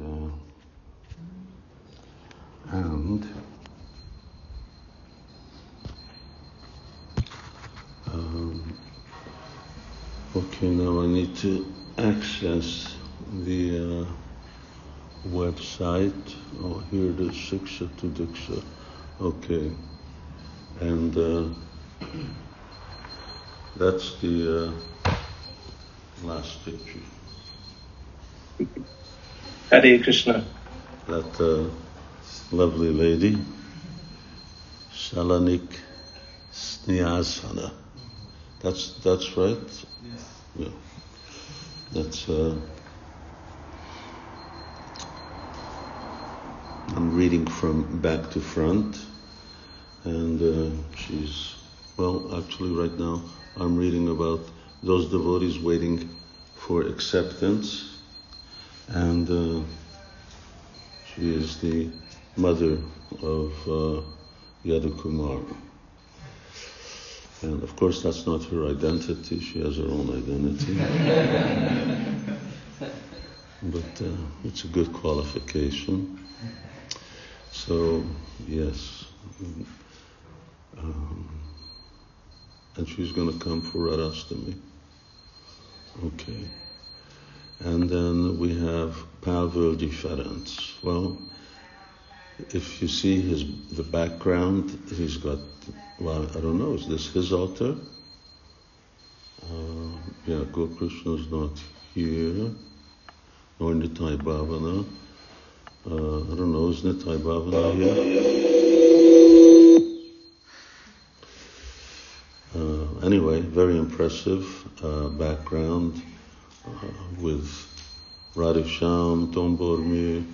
and uh, and um, okay now I need to access the uh, website. Oh here it is Shiksha to Diksha okay. And uh, that's the uh, last picture Hare Krishna. that uh, lovely lady, Shalanik Snyasana. That's that's right. Yes. Yeah. That's. Uh, I'm reading from back to front, and uh, she's well. Actually, right now I'm reading about those devotees waiting for acceptance and uh, she is the mother of uh, Yadakumar. And of course, that's not her identity, she has her own identity. but uh, it's a good qualification. So, yes. Um, and she's going to come for Radhastami. Okay. And then we have Pavel difference. Well, if you see his the background, he's got. Well, I don't know. Is this his altar? Uh, yeah, Gokrishna is not here, nor Nitai Bhavana. Uh, I don't know. Is Nitai Bhavana here? Uh, anyway, very impressive uh, background uh, with Radhisham, Tom Bormir,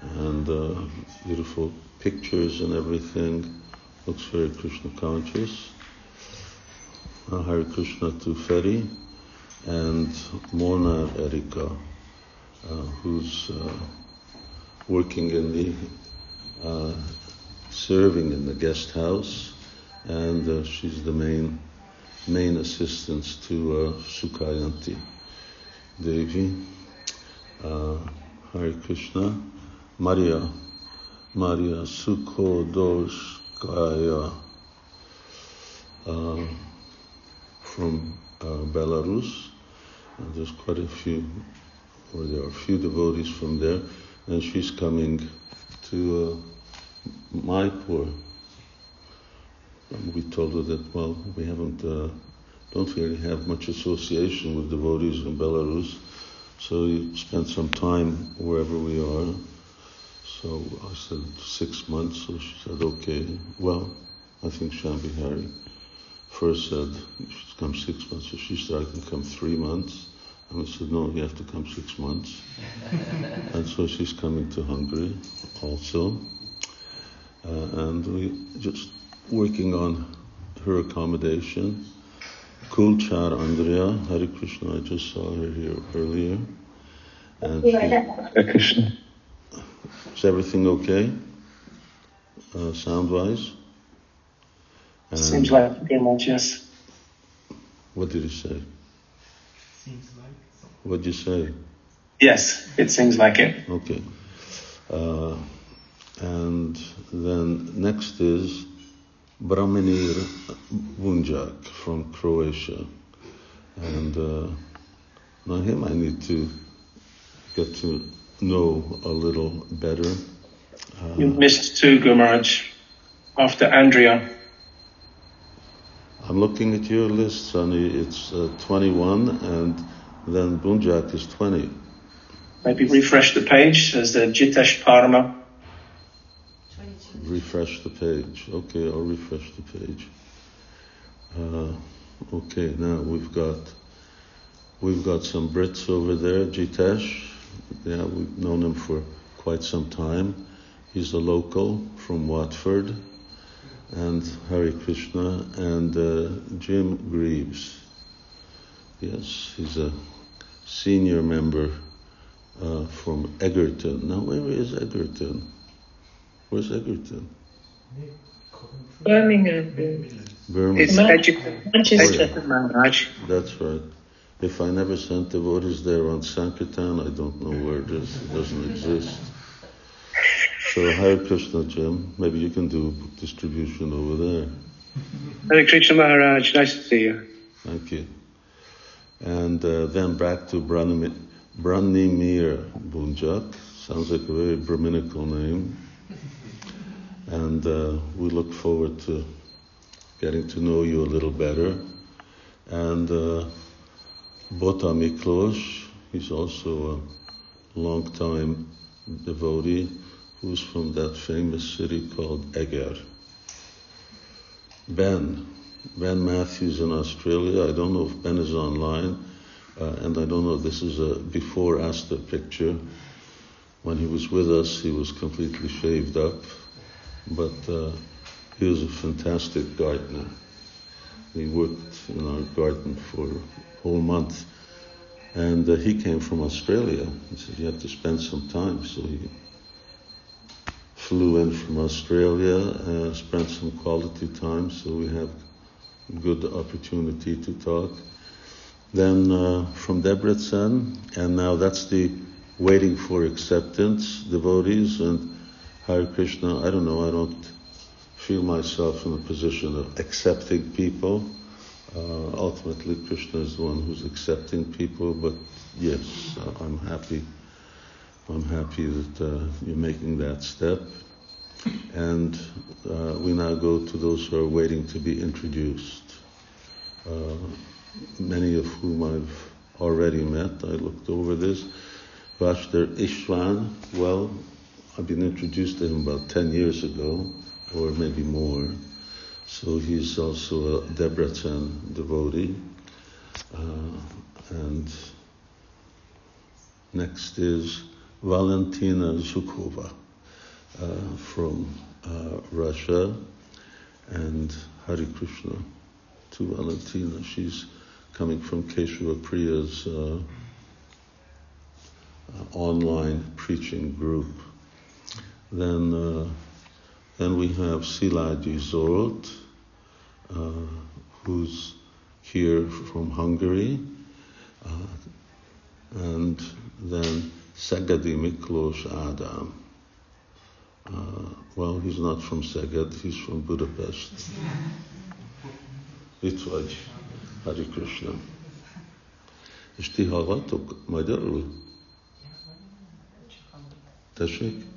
and uh, beautiful pictures and everything. Looks very Krishna conscious. Uh, Hare Krishna to Ferry and Mona Erika, uh, who's uh, working in the serving in the guest house, and she's the main main assistant to uh, Sukayanti. Devi, uh, Hare Krishna, Maria, Maria Sukhodoskaya uh, from uh, Belarus. And there's quite a few, or there are a few devotees from there, and she's coming to uh, Mayapur. And we told her that, well, we haven't uh, don't really have much association with devotees in Belarus, so we spend some time wherever we are. So I said six months, so she said, okay. Well, I think Shambhi Hari first said you should come six months, so she said I can come three months. And I said, no, you have to come six months. and so she's coming to Hungary also. Uh, and we just working on her accommodation. Kulchar Andrea, Hare Krishna, I just saw her here earlier. And she, Hare Krishna. is everything okay? Uh, sound wise? Seems like pretty much, yes. What did you say? Seems like. What did you say? Yes, it seems like it. Okay. Uh, and then next is Branimir Bunjak from Croatia. And uh, now him I need to get to know a little better. You missed two, Gumaraj, after Andrea. I'm looking at your list, Sonny. It's uh, 21, and then Bunjak is 20. Maybe refresh the page. There's the Jitesh Parma. Refresh the page. Okay, I'll refresh the page. Uh, okay, now we've got we've got some Brits over there. Jitesh, yeah, we've known him for quite some time. He's a local from Watford, and Hari Krishna and uh, Jim Greaves. Yes, he's a senior member uh, from Egerton. Now, where is Egerton? Where's Egerton? Birmingham. Birmingham. It's Man- Egerton. Manchester. Egerton, Maharaj. That's right. If I never sent the devotees there on Sankirtan, I don't know where it is. It doesn't exist. So Hare Krishna, Jim. Maybe you can do distribution over there. Hare Krishna Maharaj, nice to see you. Thank you. And uh, then back to Branimir Branimir Bunjak. Sounds like a very Brahminical name. And uh, we look forward to getting to know you a little better. And uh, Bota Miklos, he's also a long-time devotee who's from that famous city called Eger. Ben, Ben Matthews in Australia. I don't know if Ben is online, uh, and I don't know if this is a before after picture. When he was with us, he was completely shaved up, but uh, he was a fantastic gardener. He worked in our garden for a whole month, and uh, he came from Australia. He said you have to spend some time, so he flew in from Australia, uh, spent some quality time, so we have good opportunity to talk. Then uh, from Debrecen, and now that's the waiting for acceptance devotees and Hare Krishna. I don't know. I don't feel myself in a position of accepting people. Uh, ultimately, Krishna is the one who's accepting people. But yes, uh, I'm happy. I'm happy that uh, you're making that step. And uh, we now go to those who are waiting to be introduced. Uh, many of whom I've already met. I looked over this. Vashter Ishwan, well, I've been introduced to him about 10 years ago, or maybe more. So he's also a Debrecen devotee. Uh, and next is Valentina Zukova uh, from uh, Russia, and Hari Krishna to Valentina. She's coming from Keshava Priya's uh, uh, online preaching group. Then, uh, then we have Szilágyi Zsolt, uh, who's here from Hungary, uh, and then Szegedi Miklós Ádám. Uh, well, he's not from Szeged, he's from Budapest. Itt vagy, Hari Krishna. És ti hallgatok magyarul? Tessék?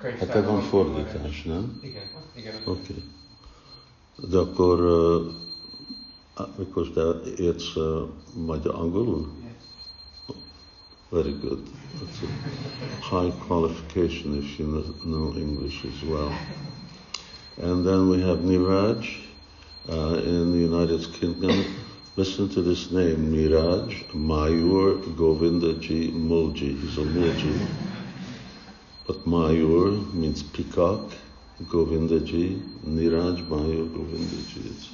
Hát van fordítás, nem? Igen, igen. Oké. Okay. De akkor, mikor te értsz uh, magyar angolul? Very good. That's a high qualification if you know, English as well. And then we have Niraj uh, in the United Kingdom. Listen to this name, Niraj Mayur Govindaji Mulji. He's a Mulji. But Mayur means peacock, Govindaji, Niraj Mayur Govindaji.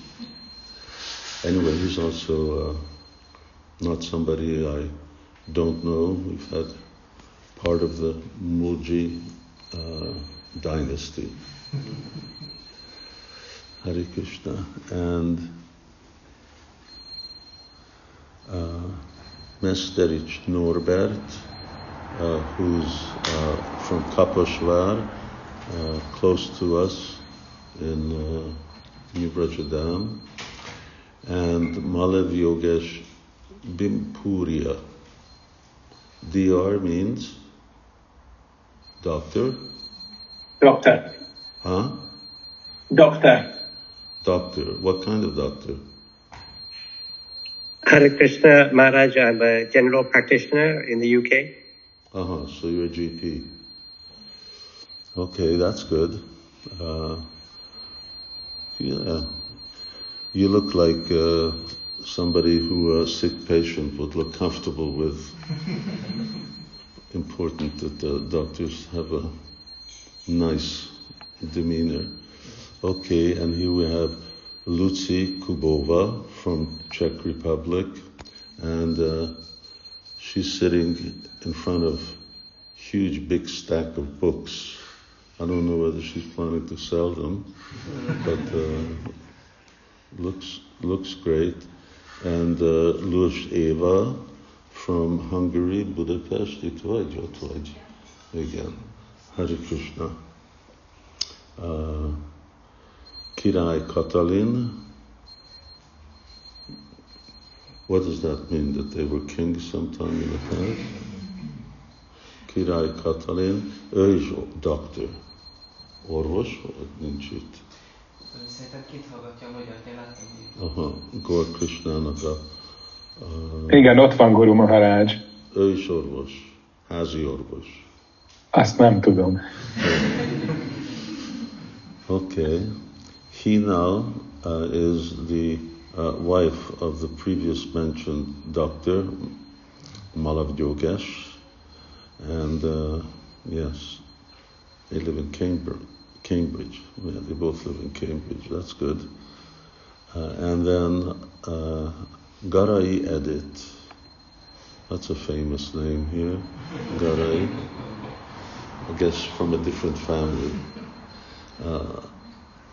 Anyway, he's also uh, not somebody I don't know. We've had part of the Mulji uh, dynasty. Hare Krishna. And uh, Mesteric Norbert, uh, who's uh, from Kaposvar, uh, close to us in uh, New Brajadam, and Malav Yogesh Bimpuria. DR means doctor, Doctor. huh? Doctor. Doctor. What kind of doctor? Hare Krishna Maharaj, I'm a general practitioner in the UK. Uh huh. So you're a GP. Okay, that's good. Uh, yeah, you look like uh, somebody who a sick patient would look comfortable with. Important that the doctors have a nice demeanor. Okay, and here we have Lucy Kubova from Czech Republic, and uh, she's sitting in front of huge big stack of books. I don't know whether she's planning to sell them, but uh, looks looks great. and uh, Eva from Hungary, Budapest. Vagy, ott vagy. Hare Krishna. Uh, Király Katalin. What does that mean? That they were kings sometime in the past? Király Katalin, ő is doktor. Orvos, vagy nincs itt? Szerintem két hallgatja a magyar, én Aha, Gor Krishnának a, a... Igen, ott van Guru Maharaj. Ő is orvos, házi orvos. Azt nem tudom. Okay. He now uh, is the uh, wife of the previous mentioned doctor, Malav Yogesh. And uh, yes, they live in Cambridge. Cambridge. Yeah, they both live in Cambridge. That's good. Uh, and then uh, Garai Edit. That's a famous name here. Garai. I guess from a different family. Uh,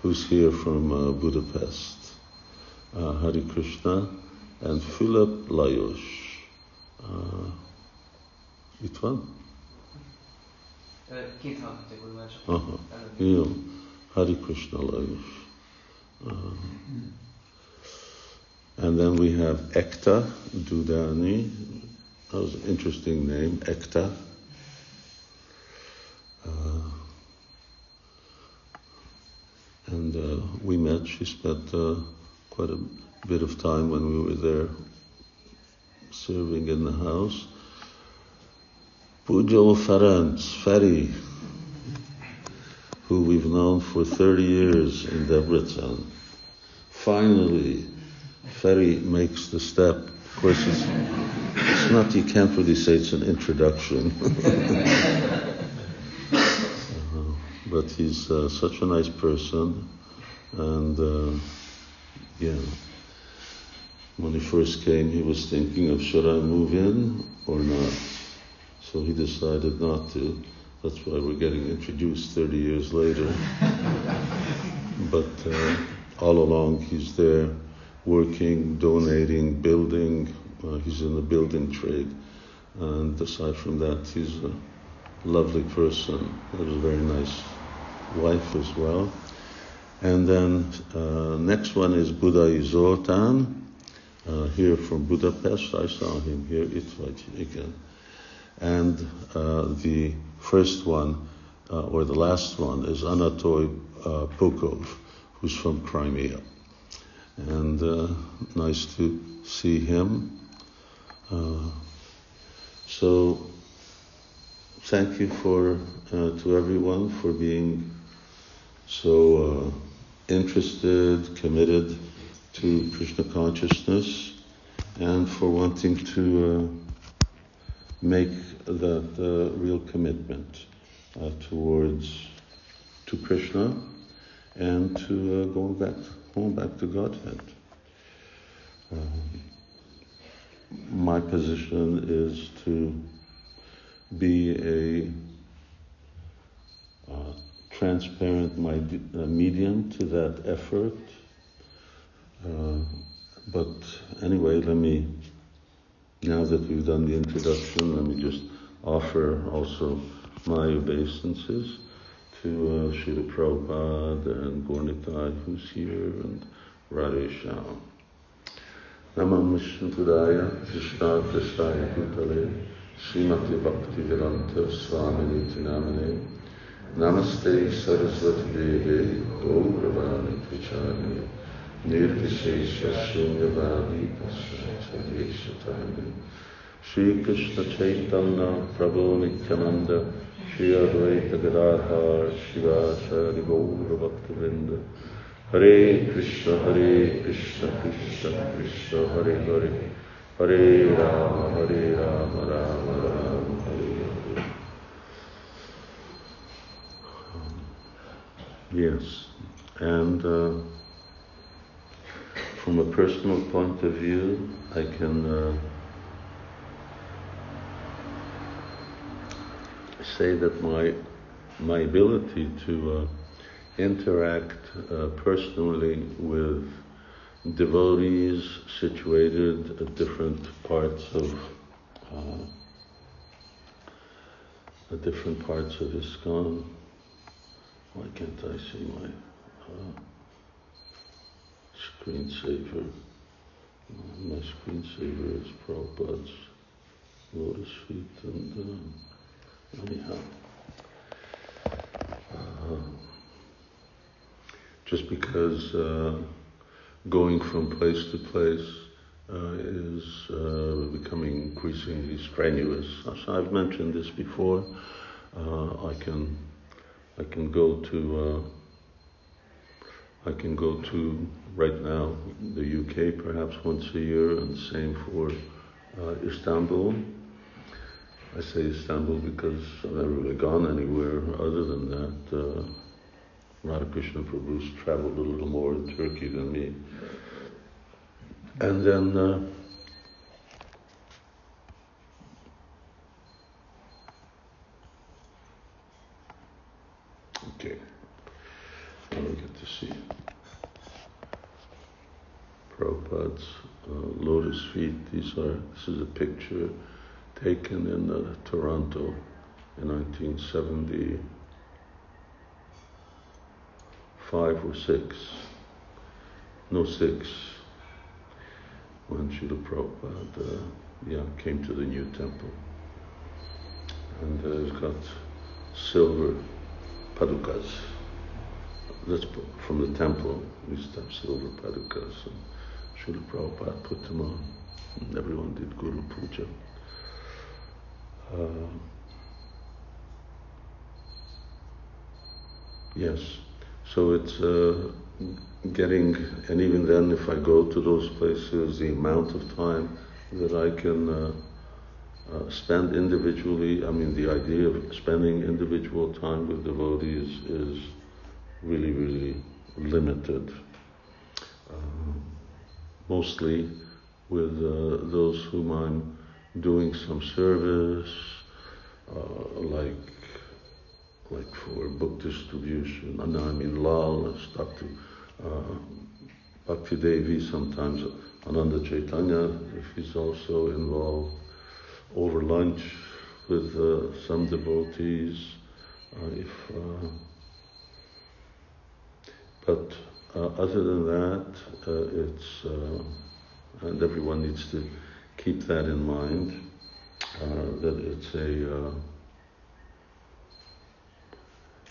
who's here from uh, Budapest. Uh, Hari Krishna and Philip Lajos. Uh, itt van? Két Aha. Jó. Hari Krishna. Uh, and then we have Ekta Dudani. That was an interesting name, Ekta. Uh, and uh, we met. She spent uh, quite a bit of time when we were there serving in the house. Pujo Ferenc, Ferry, who we've known for 30 years in Debrecen. Finally, Ferry makes the step. Of course, it's, it's not, you can't really say it's an introduction. Uh, but he's uh, such a nice person, and uh, yeah. When he first came, he was thinking of should I move in or not. So he decided not to. That's why we're getting introduced 30 years later. but uh, all along, he's there working, donating, building. Uh, he's in the building trade. And aside from that, he's a lovely person. He Has a very nice wife as well. And then uh, next one is Buddha Zoltán, uh, here from Budapest. I saw him here, Itvaj again. And uh, the first one, uh, or the last one, is Anatoly uh, Pokov, who's from Crimea. And nice to see him. So, thank you for to everyone for being so interested, committed to Krishna consciousness, and for wanting to uh, make that real commitment uh, towards to Krishna and to uh, going back home, back to Godhead. Um, my position is to be a uh, transparent my, uh, medium to that effort. Uh, but anyway, let me, now that we've done the introduction, let me just offer also my obeisances to uh, Srila Prabhupada and Gornitai, who's here, and Radhesham. Namam Vishnupadaya, Krishna Krishnaya Bhutale, Srimati Bhakti Vedanta Swamini Tinamane, Namaste Saraswati Devi, Gauravani Pracharya, Nirvishesha Shunyavadi Pasacharya Shri Krishna Chaitanya Prabhu Nityananda, Shri Advaita Gadadhar, Shivasari Gaura Hare Krishna, Hare Krishna, Krishna Krishna, Hare Hare, Hare Rama, Hare Rama, Rama Rama, Hare Hare. Yes, and uh, from a personal point of view, I can uh, say that my my ability to uh, interact uh, personally with devotees situated at different parts of uh, at different parts of ISKCON. Why can't I see my uh, screensaver? My screensaver is Prabhupada's lotus feet and uh, anyhow. Uh, just because uh, going from place to place uh, is uh, becoming increasingly strenuous. As I've mentioned this before, uh, I can I can go to uh, I can go to right now the UK perhaps once a year, and same for Istanbul. I say Istanbul because I've never really gone anywhere other than that. Uh, Radhakrishna Prabhu's traveled a little more in Turkey than me. And then uh, okay, now we get to see Prabhupada's uh, lotus feet. These are this is a picture taken in uh, Toronto in 1975 or six. No, six. When Srila Prabhupada uh, yeah, came to the new temple. And uh, it's got silver padukas. That's from the temple. We used to have silver padukas. And Srila Prabhupada put them on. And everyone did Guru Puja. Uh, yes. So it's uh, getting, and even then, if I go to those places, the amount of time that I can uh, uh, spend individually, I mean, the idea of spending individual time with devotees is really, really limited. Uh, mostly with uh, those whom I'm doing some service, uh, like like for book distribution. And I mean Lal, stuck to uh, Bhakti Devi, sometimes Ananda Chaitanya, if he's also involved, over lunch with uh, some devotees, uh, if, uh, but uh, other than that, uh, it's, uh, and everyone needs to keep that in mind, that it's a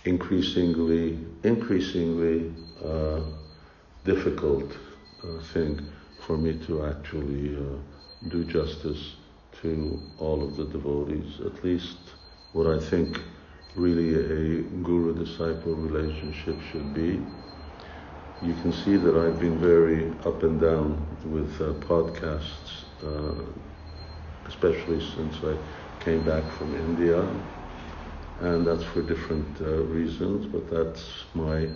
increasingly, increasingly uh, difficult uh, thing for me to actually uh, do justice to all of the devotees, at least what I think really a guru-disciple relationship should be. You can see that I've been very up and down with uh, podcasts, uh, especially since I came back from India and that's for different uh, reasons, but that's my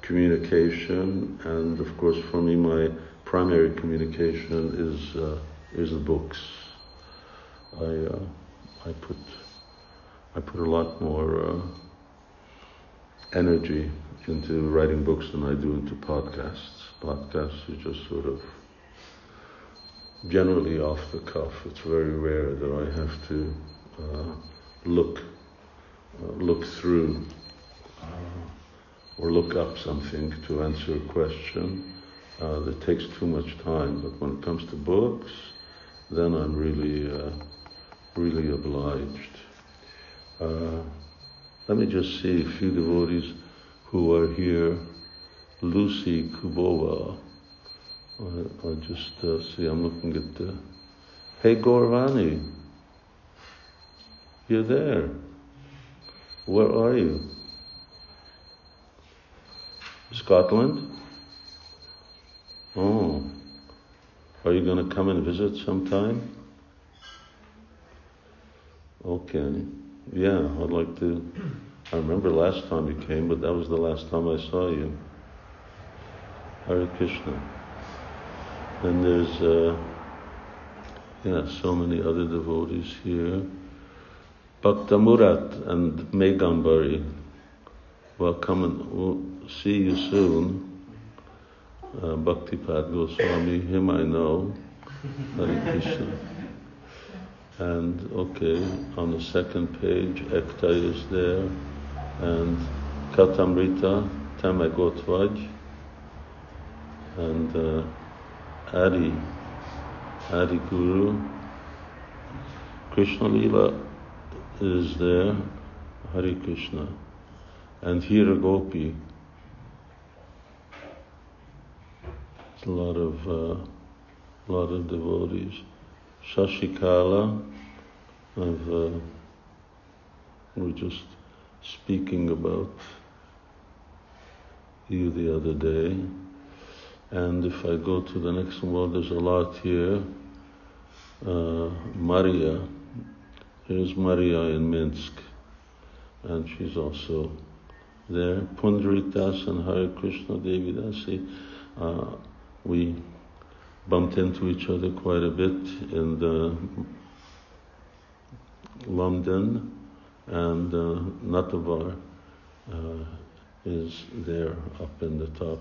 communication, and of course for me my primary communication is uh, is the books. I uh, I put I put a lot more uh, energy into writing books than I do into podcasts. Podcasts are just sort of generally off the cuff. It's very rare that I have to uh, look uh, look through uh, or look up something to answer a question uh, that takes too much time. But when it comes to books, then I'm really, really obliged. let me just see a few devotees who are here. Lucy Kubova. I, just uh, see, I'm looking at the. Hey Gorvani, you're there. Where are you? Scotland? Oh. Are you going to come and visit sometime? Okay. Yeah, I'd like to. I remember last time you came, but that was the last time I saw you. Hare Krishna. And there's, uh, yeah, so many other devotees here. Bhakta Murat and Megambari. Well, come and we'll see you soon. uh, Bhaktipad Goswami, him I know, Hare Krishna. And okay, on the second page, Ekta is there, and Katamrita, Tamagotvaj, and uh, Adi, Adi Guru. Krishna Lila is there, Hari Krishna, and Hira Gopi. It's a lot of uh, lot of devotees. Shashikala, I've, uh, we were just speaking about you the other day. And if I go to the next one, there's a lot here. Uh, Maria, here's Maria in Minsk, and she's also there. Pundarik Das and Hare Krishna Devi Dasi, uh, we bumped into each other quite a bit in the London, and uh, Natavar uh, is there up in the top.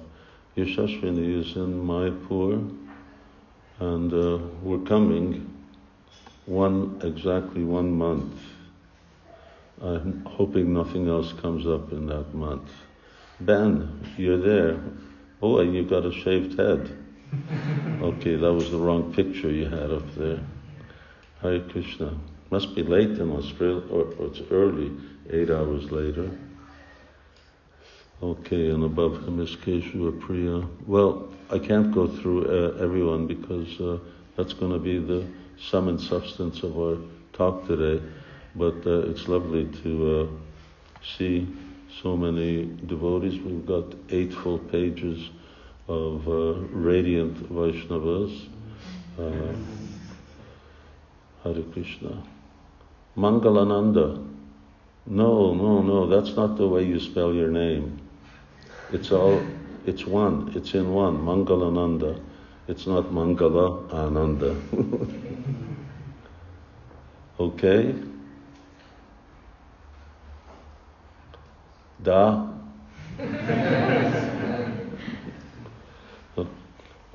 Yashashwini is in Mayapur, and uh, we're coming one exactly one month. I'm hoping nothing else comes up in that month. Ben, you're there. Oh, you've got a shaved head. Okay, that was the wrong picture you had up there. Hare Krishna. Must be late in Australia, or, or it's early, eight hours later. Okay, and above him is Keshava Priya. Well, I can't go through uh, everyone because uh, that's going to be the sum and substance of our talk today. But uh, it's lovely to uh, see so many devotees. We've got eight full pages of uh, radiant Vaishnavas. Uh, Hare Krishna. Mangalananda. No, no, no, that's not the way you spell your name. It's all, it's one, it's in one, Mangalananda. It's not Mangala Ananda. okay? Da?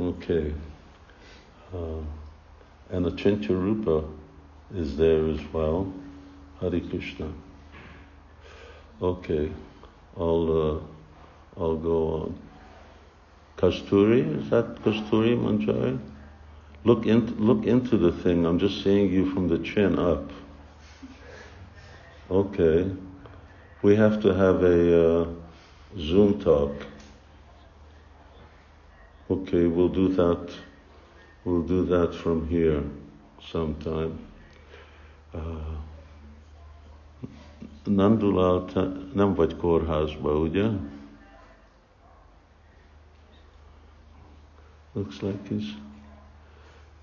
okay. Uh, and Achintya Rupa is there as well. Hare Krishna. Okay, I'll, uh, I'll go on. Kasturi, is that Kasturi Manjari? Look, in, look into the thing, I'm just seeing you from the chin up. Okay, we have to have a uh, Zoom talk. Okay, we'll do that. We'll do that from here sometime. Uh, Nandulal, te nem vagy kórházba? Looks like he's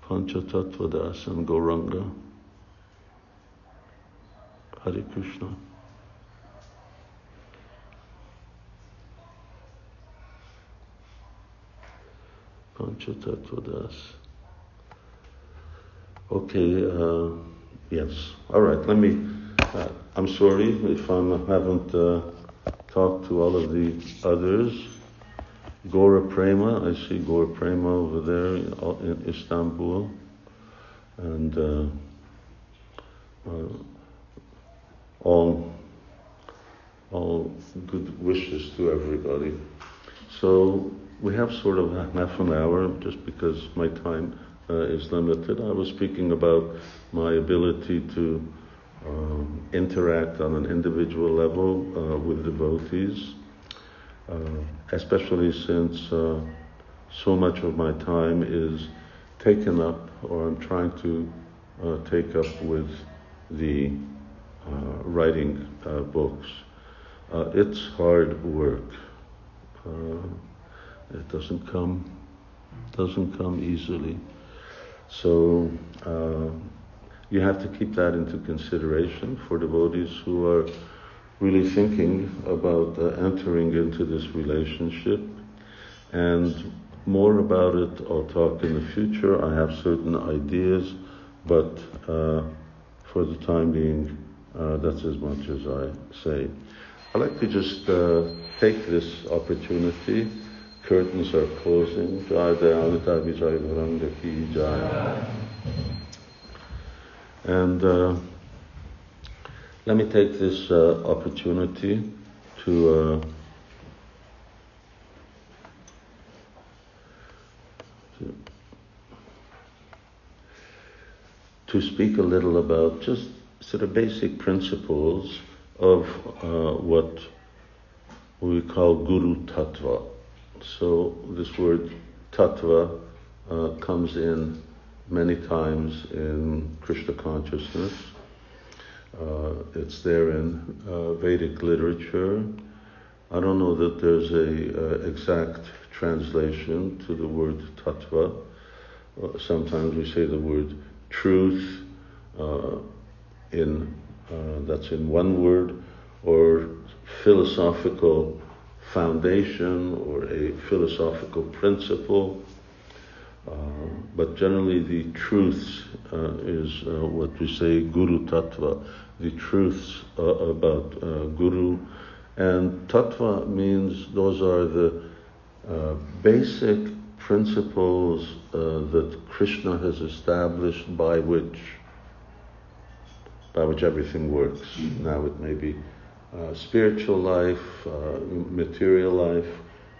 Panchatattvadas and Goranga. Hare Krishna. Panchatattvadas. Okay, uh, yes. All right, let me. Uh, I'm sorry if I haven't uh, talked to all of the others. Gora Prema, I see Gora Prema over there in Istanbul. And uh, uh, all, all good wishes to everybody. So we have sort of half an hour just because my time uh, is limited. I was speaking about my ability to um, interact on an individual level uh, with devotees, especially since uh, so much of my time is taken up or I'm trying to uh, take up with the uh, writing uh, books. it's hard work. it doesn't come doesn't come easily. So you have to keep that into consideration for devotees who are really thinking about uh, entering into this relationship. And more about it, I'll talk in the future. I have certain ideas, but uh, for the time being, uh, that's as much as I say. I'd like to just uh, take this opportunity curtains are closing. And uh, let me take this uh, opportunity to uh, to speak a little about just sort of basic principles of uh, what we call Guru Tattva. So this word Tattva uh, comes in many times in Krishna consciousness. Uh, it's there in uh, Vedic literature. I don't know that there's a uh, exact translation to the word tattva. Sometimes we say the word truth in that's in one word, or philosophical foundation or a philosophical principle. Uh, but generally, the truths uh, is uh, what we say Guru Tattva, the truths uh, about uh, Guru. And Tattva means those are the uh, basic principles that Krishna has established by which by which everything works. Now it may be uh, spiritual life, uh, material life.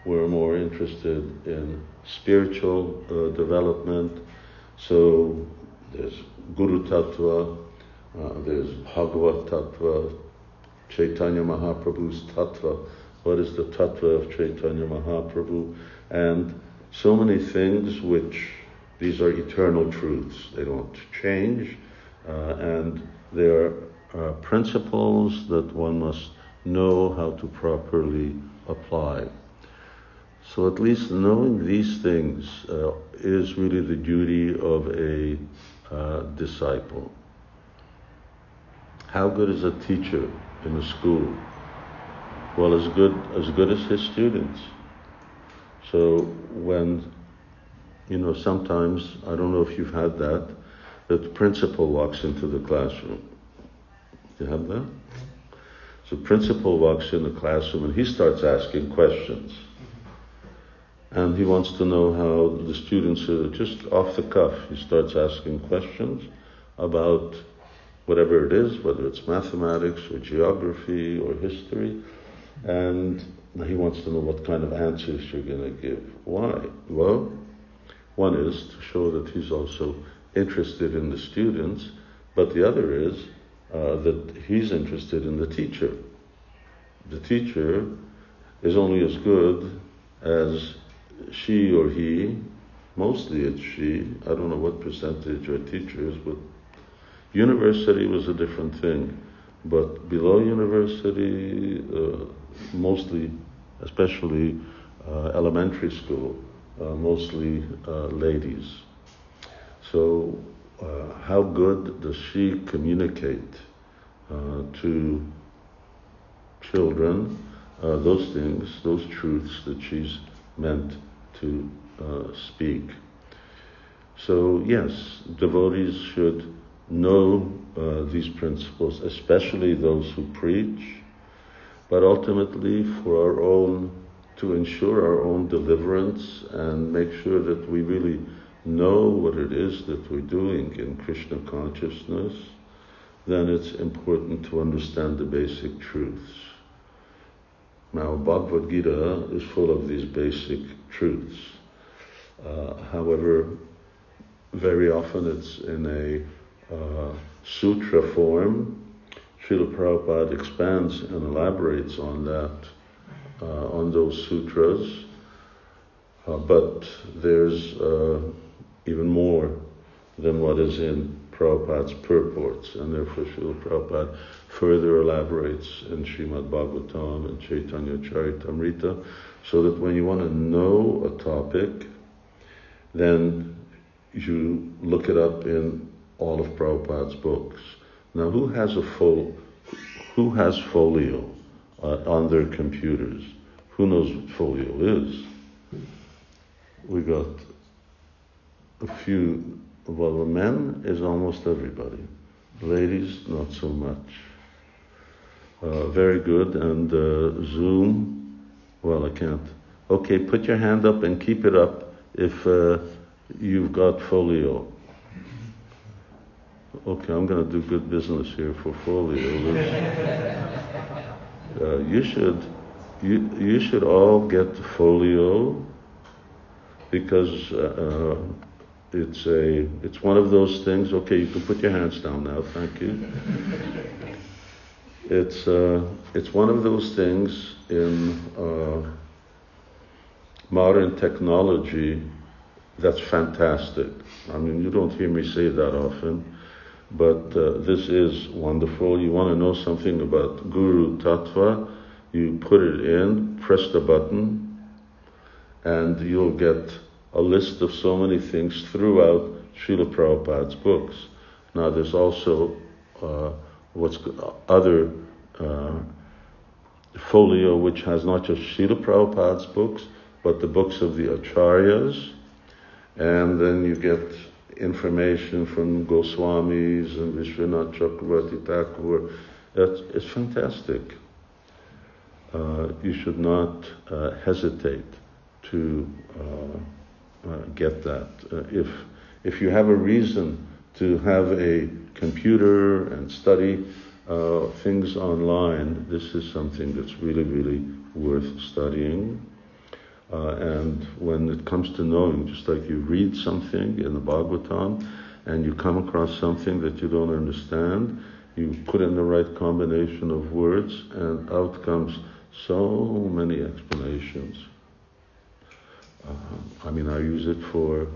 We're more interested in spiritual uh, development. So there's Guru Tattva, uh, there's Bhagavad Tattva, Chaitanya Mahaprabhu's Tattva. What is the Tattva of Chaitanya Mahaprabhu? And so many things which these are eternal truths. They don't change. Uh, and they are principles that one must know how to properly apply. So at least knowing these things uh, is really the duty of a uh, disciple. How good is a teacher in a school? Well, as good as good as his students. So when you know, sometimes I don't know if you've had that that the principal walks into the classroom. Do you have that? Mm-hmm. So principal walks in the classroom and he starts asking questions. Mm-hmm. And he wants to know how the students are just off the cuff. He starts asking questions about whatever it is, whether it's mathematics or geography or history. And he wants to know what kind of answers you're going to give. Why? Well, one is to show that he's also interested in the students, but the other is uh, that he's interested in the teacher. The teacher is only as good as she or he, mostly it's she, I don't know what percentage are teachers, but university was a different thing. But below university, uh, mostly, especially uh, elementary school, uh, mostly uh, ladies. So, uh, how good does she communicate to children those things, those truths that she's meant to speak? So, yes, devotees should know uh, these principles, especially those who preach, but ultimately for our own, to ensure our own deliverance and make sure that we really know what it is that we're doing in Krishna consciousness, then it's important to understand the basic truths. Now, Bhagavad Gita is full of these basic truths. Uh, however, very often it's in a uh, sutra form. Srila Prabhupada expands and elaborates on that, uh, on those sutras. Uh, but there's uh, even more than what is in Prabhupada's purports, and therefore Srila Prabhupada further elaborates in Srimad Bhagavatam and Chaitanya Charitamrita, so that when you want to know a topic, then you look it up in all of Prabhupada's books. Now, who has a full, who has folio uh, on their computers? Who knows what folio is? We got a few, well, the men is almost everybody. Ladies, not so much. Uh, very good. And uh, Zoom, well, I can't Okay, put your hand up and keep it up if uh, you've got folio. Okay, I'm going to do good business here for folio. uh, you should, you you should all get folio because uh, it's a it's one of those things. Okay, you can put your hands down now. Thank you. It's uh, it's one of those things in uh, modern technology that's fantastic. I mean, you don't hear me say that often, but uh, this is wonderful. You want to know something about Guru Tattva, you put it in, press the button, and you'll get a list of so many things throughout Srila Prabhupada's books. Now, there's also uh, what's other uh, folio which has not just Srila Prabhupada's books, but the books of the Acharyas, and then you get information from Goswamis and Vishwanath Chakravarti Thakur. It's, it's fantastic. Uh, you should not uh, hesitate to uh, uh get that. Uh, if if you have a reason to have a computer and study uh, things online, this is something that's really, really worth studying. Uh, and when it comes to knowing, just like you read something in the Bhagavatam and you come across something that you don't understand, you put in the right combination of words and out comes so many explanations. Uh, I mean, I use it for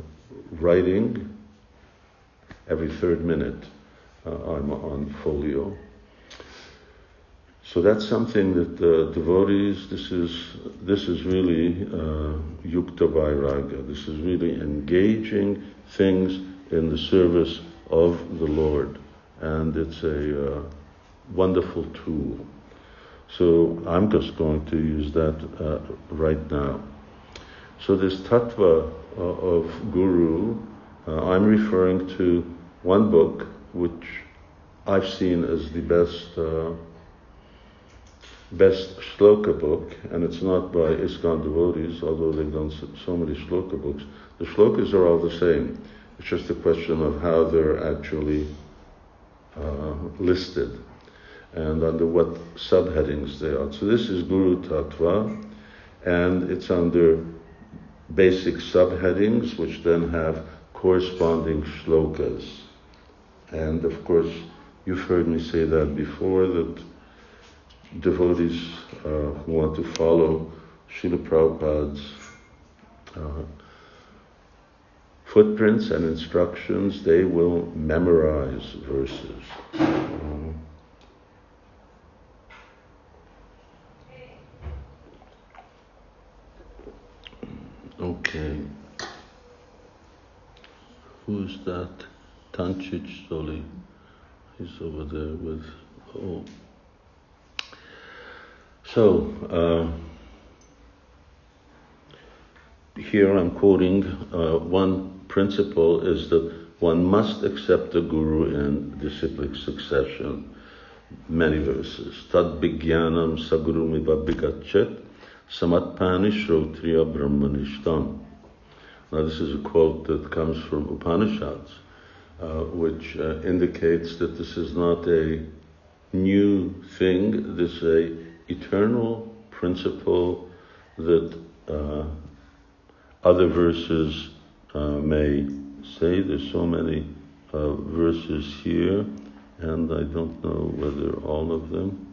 writing every third minute. Uh, I'm on folio. So that's something that uh, devotees, this is, this is really uh, yukta vairagya. This is really engaging things in the service of the Lord. And it's a uh, wonderful tool. So I'm just going to use that uh, right now. So this tattva uh, of Guru, uh, I'm referring to one book which I've seen as the best uh, best shloka book, and it's not by ISKCON devotees, although they've done so, so many shloka books. The shlokas are all the same. It's just a question of how they're actually uh, listed and under what subheadings they are. So this is Guru Tattva, and it's under basic subheadings, which then have corresponding shlokas. And of course, you've heard me say that before that devotees uh, who want to follow Srila Prabhupada's uh, footprints and instructions, they will memorize verses. Uh, okay. Who's that? Tanchich Soli. He's over there with. Oh. So, uh, here I'm quoting uh, one principle is that one must accept the guru in disciplic succession. Many verses. Tad bigyanam sagurumi bigachet samatpani shrotriya brahmanishtam. Now this is a quote that comes from Upanishads, uh, which uh, indicates that this is not a new thing, this is a eternal principle that uh, other verses uh, may say. There's so many uh, verses here, and I don't know whether all of them.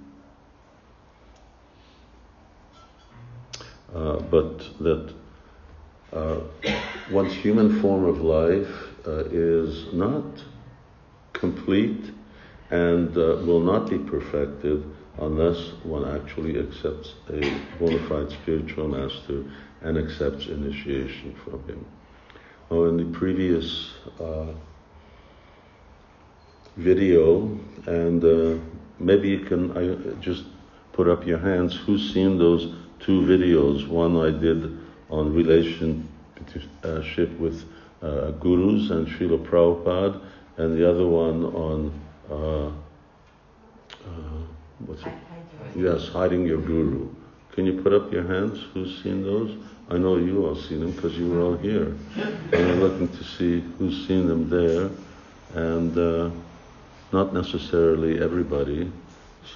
Uh, but that uh, one's human form of life uh, is not complete and will not be perfected unless one actually accepts a bona fide spiritual master and accepts initiation from him. Oh, in the previous uh, video, and uh, maybe you can I, just put up your hands. Who's seen those two videos? One I did on relationship with uh, gurus and Srila Prabhupada, and the other one on uh, uh, what's it? Yes, hiding your guru. Can you put up your hands? Who's seen those? I know you all seen them because you were all here. And I'm looking to see who's seen them there, and uh, not necessarily everybody.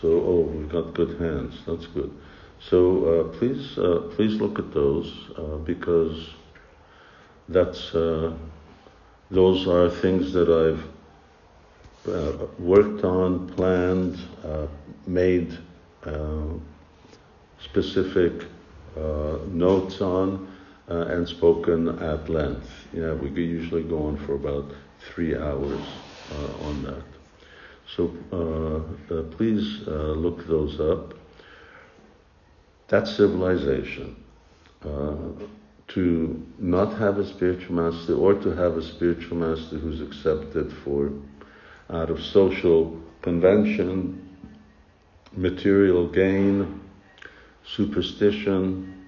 So, oh, we've got good hands. That's good. So uh, please, uh, please look at those uh, because that's uh, those are things that I've uh, worked on, planned, uh, made specific notes on, and spoken at length. Yeah, we could usually go on for about three hours on that. So uh, uh, please uh, look those up. That's civilization. to not have a spiritual master or to have a spiritual master who's accepted for out of social convention, material gain, superstition,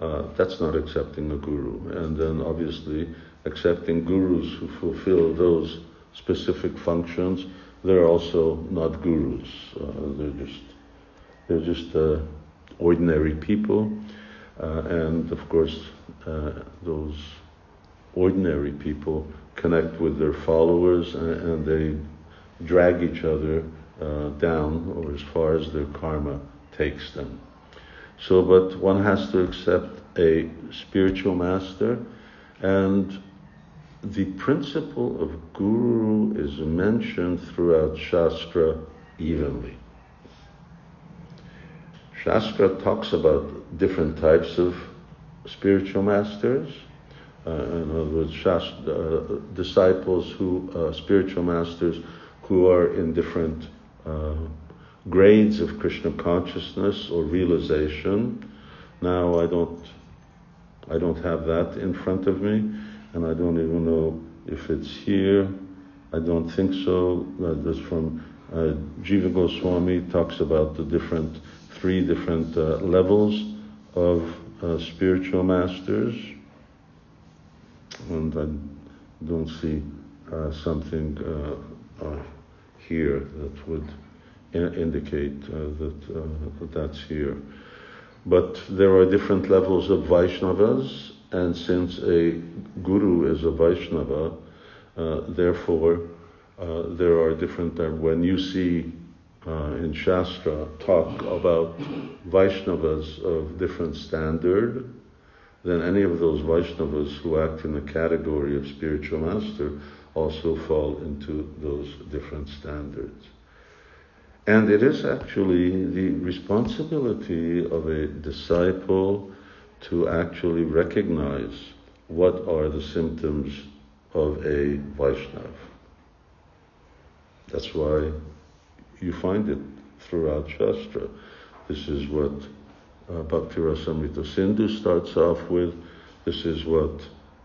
uh, that's not accepting a guru. And then obviously accepting gurus who fulfill those specific functions they're also not gurus. Uh, they're just they're just uh, ordinary people, uh, and of course, uh, those ordinary people connect with their followers, and, and they drag each other uh, down, or as far as their karma takes them. So, but one has to accept a spiritual master, and the principle of guru is mentioned throughout Shastra evenly. Shastra talks about different types of spiritual masters. Uh, in other words, Shastra, uh, disciples who, uh, spiritual masters who are in different uh, grades of Krishna consciousness or realization. Now, I don't, I don't have that in front of me and I don't even know if it's here. I don't think so. Uh, that's from uh, Jiva Goswami talks about the different three different uh, levels of uh, spiritual masters, and I don't see uh, something uh, here that would in- indicate that that's here. But there are different levels of Vaishnavas, and since a guru is a Vaishnava, uh, therefore uh, there are different, uh, when you see uh, in Shastra talk about Vaishnavas of different standard, then any of those Vaishnavas who act in the category of spiritual master also fall into those different standards. And it is actually the responsibility of a disciple to actually recognize what are the symptoms of a Vaishnav. That's why you find it throughout Shastra. This is what uh, Bhakti Rasamrita Sindhu starts off with. This is what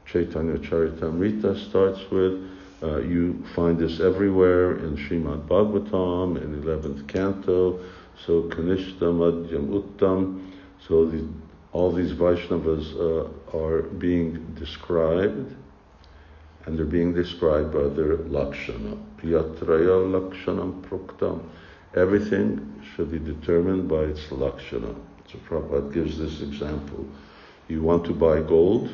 Chaitanya Charitamrita starts with. Uh, you find this everywhere in Srimad Bhagavatam, in 11th canto. So Kanishta Madhyam Uttam. So the all these Vaishnavas uh, are being described, and they're being described by their lakshana. Yatraya lakshanam proktam. Everything should be determined by its lakshana. So Prabhupada gives this example. You want to buy gold?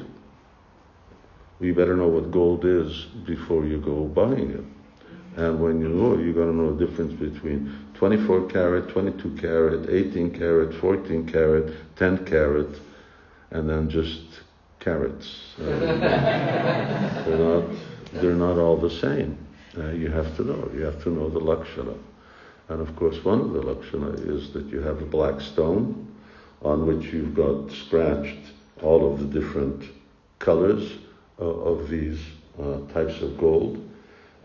You better know what gold is before you go buying it. And when you know, you're going to know the difference between 24 carat, 22 carat, 18 carat, 14 carat, 10 carat, and then just carats. Uh, they're not. They're not all the same. Uh, you have to know. You have to know the lakshana. And of course, one of the lakshana is that you have a black stone on which you've got scratched all of the different colors of these uh, types of gold.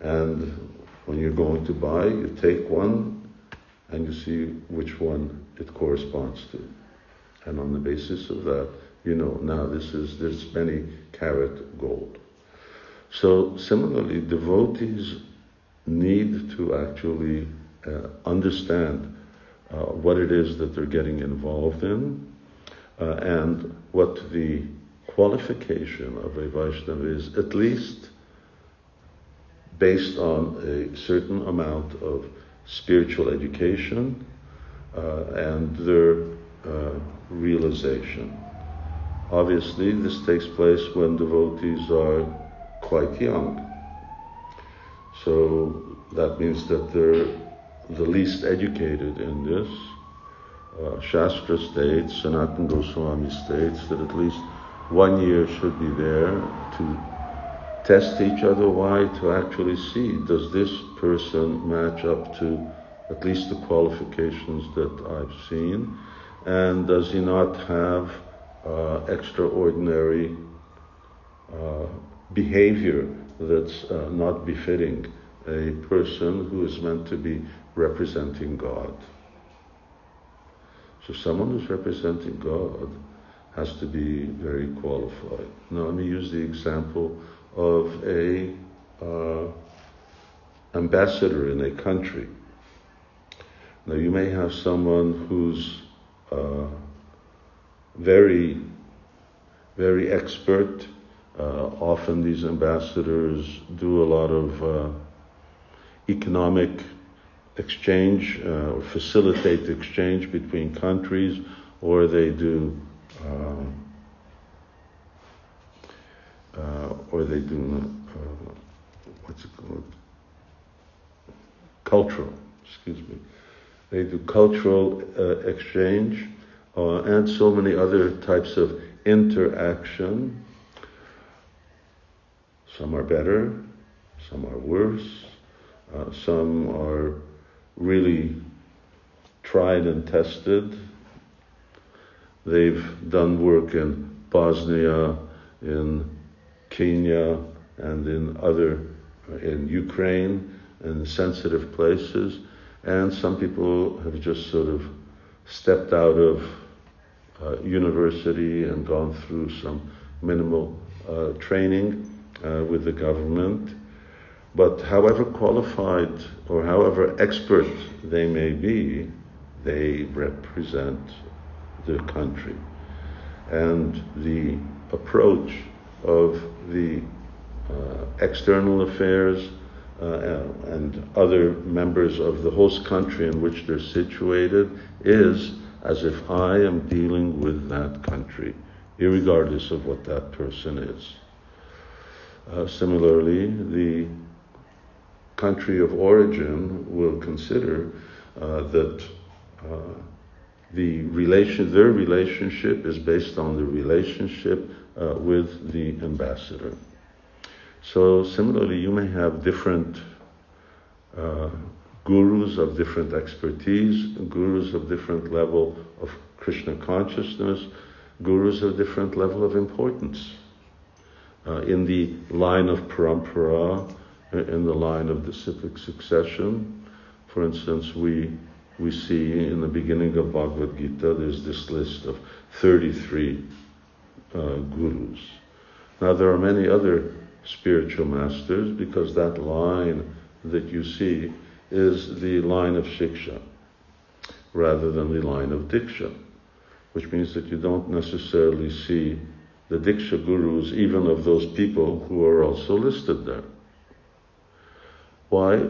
And when you're going to buy, you take one and you see which one it corresponds to. And on the basis of that, you know, now this is this many carat gold. So similarly, devotees need to actually uh, understand uh, what it is that they're getting involved in uh, and what the qualification of a Vaishnava is, at least based on a certain amount of spiritual education uh, and their uh, realization. Obviously, this takes place when devotees are quite young. So that means that they're the least educated in this. Uh, Shastra states, Sanatana Goswami states that at least one year should be there to test each other. Why? To actually see does this person match up to at least the qualifications that I've seen, and does he not have uh, extraordinary uh, behavior that's uh, not befitting a person who is meant to be representing God? So someone who's representing God has to be very qualified. Now let me use the example of a uh, ambassador in a country. Now you may have someone who's uh, very, very expert. Uh, often these ambassadors do a lot of uh, economic exchange uh, or facilitate exchange between countries, or they do, or they do, uh, what's it called? Cultural, excuse me. They do cultural uh, exchange uh, and so many other types of interaction. Some are better, some are worse, uh, some are really tried and tested. They've done work in Bosnia, in Kenya, and in other, in Ukraine, in sensitive places. And some people have just sort of stepped out of uh, university and gone through some minimal uh, training uh, with the government but however qualified or however expert they may be, they represent the country. And the approach of the uh, external affairs uh, and other members of the host country in which they're situated is as if I am dealing with that country, regardless of what that person is. Uh, similarly, the country of origin will consider uh, that uh, the relation, their relationship is based on the relationship uh, with the ambassador. So similarly, you may have different uh, gurus of different expertise, gurus of different level of Krishna consciousness, gurus of different level of importance. Uh, in the line of parampara, in the line of disciplic succession. For instance, we, we see in the beginning of Bhagavad Gita, there's this list of 33 uh, gurus. Now, there are many other spiritual masters because that line that you see is the line of Shiksha rather than the line of Diksha, which means that you don't necessarily see the Diksha gurus, even of those people who are also listed there. Why?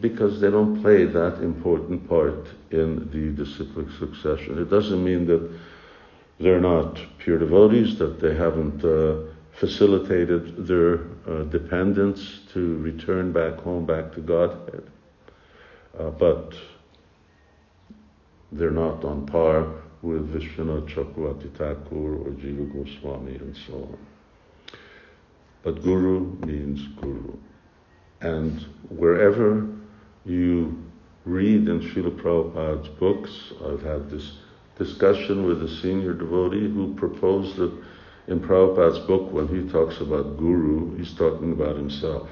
Because they don't play that important part in the disciplic succession. It doesn't mean that they're not pure devotees, that they haven't uh, facilitated their uh, dependents to return back home, back to Godhead. Uh, but they're not on par with Vishwanath Chakravarti Thakur or Jiva Goswami and so on. But Guru means Guru. And wherever you read in Srila Prabhupada's books, I've had this discussion with a senior devotee who proposed that in Prabhupada's book, when he talks about guru, he's talking about himself,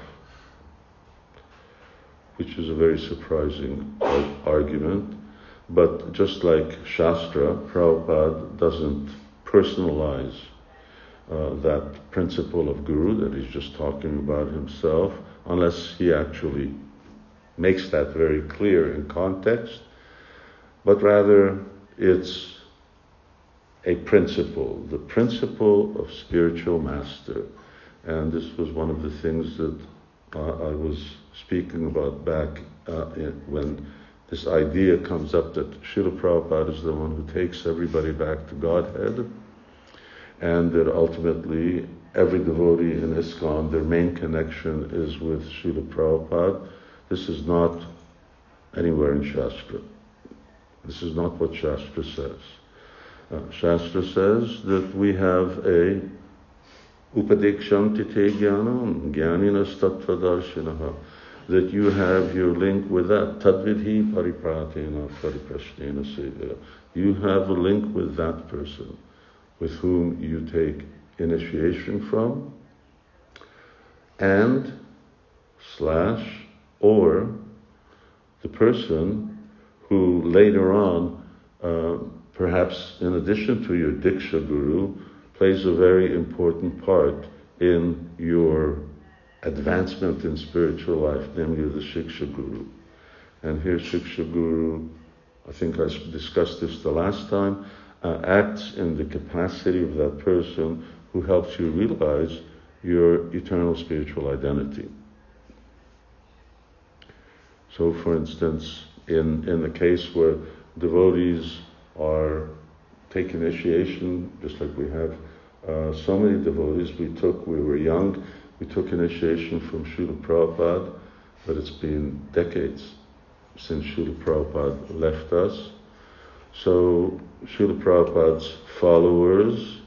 which is a very surprising argument. But just like Shastra, Prabhupada doesn't personalize uh, that principle of guru that he's just talking about himself unless he actually makes that very clear in context, but rather it's a principle, the principle of spiritual master. And this was one of the things that uh, I was speaking about back uh, in, when this idea comes up that Srila Prabhupada is the one who takes everybody back to Godhead, and that ultimately every devotee in ISKCON, their main connection is with Srila Prabhupada. This is not anywhere in Shastra. This is not what Shastra says. Uh, Shastra says that we have a upadeksham tite jnanam, jnaninas tattvadarsinaha, that you have your link with that. Tadvidhi paripratena pariprashnena sevya. You have a link with that person with whom you take initiation from and slash or the person who later on, uh, perhaps in addition to your Diksha Guru, plays a very important part in your advancement in spiritual life, namely the Shiksha Guru. And here Shiksha Guru, I think I discussed this the last time, uh, acts in the capacity of that person who helps you realize your eternal spiritual identity. So, for instance, in, in the case where devotees are take initiation, just like we have uh, so many devotees. We took, we were young, we took initiation from Srila Prabhupada, but it's been decades since Srila Prabhupada left us. So Srila Prabhupada's followers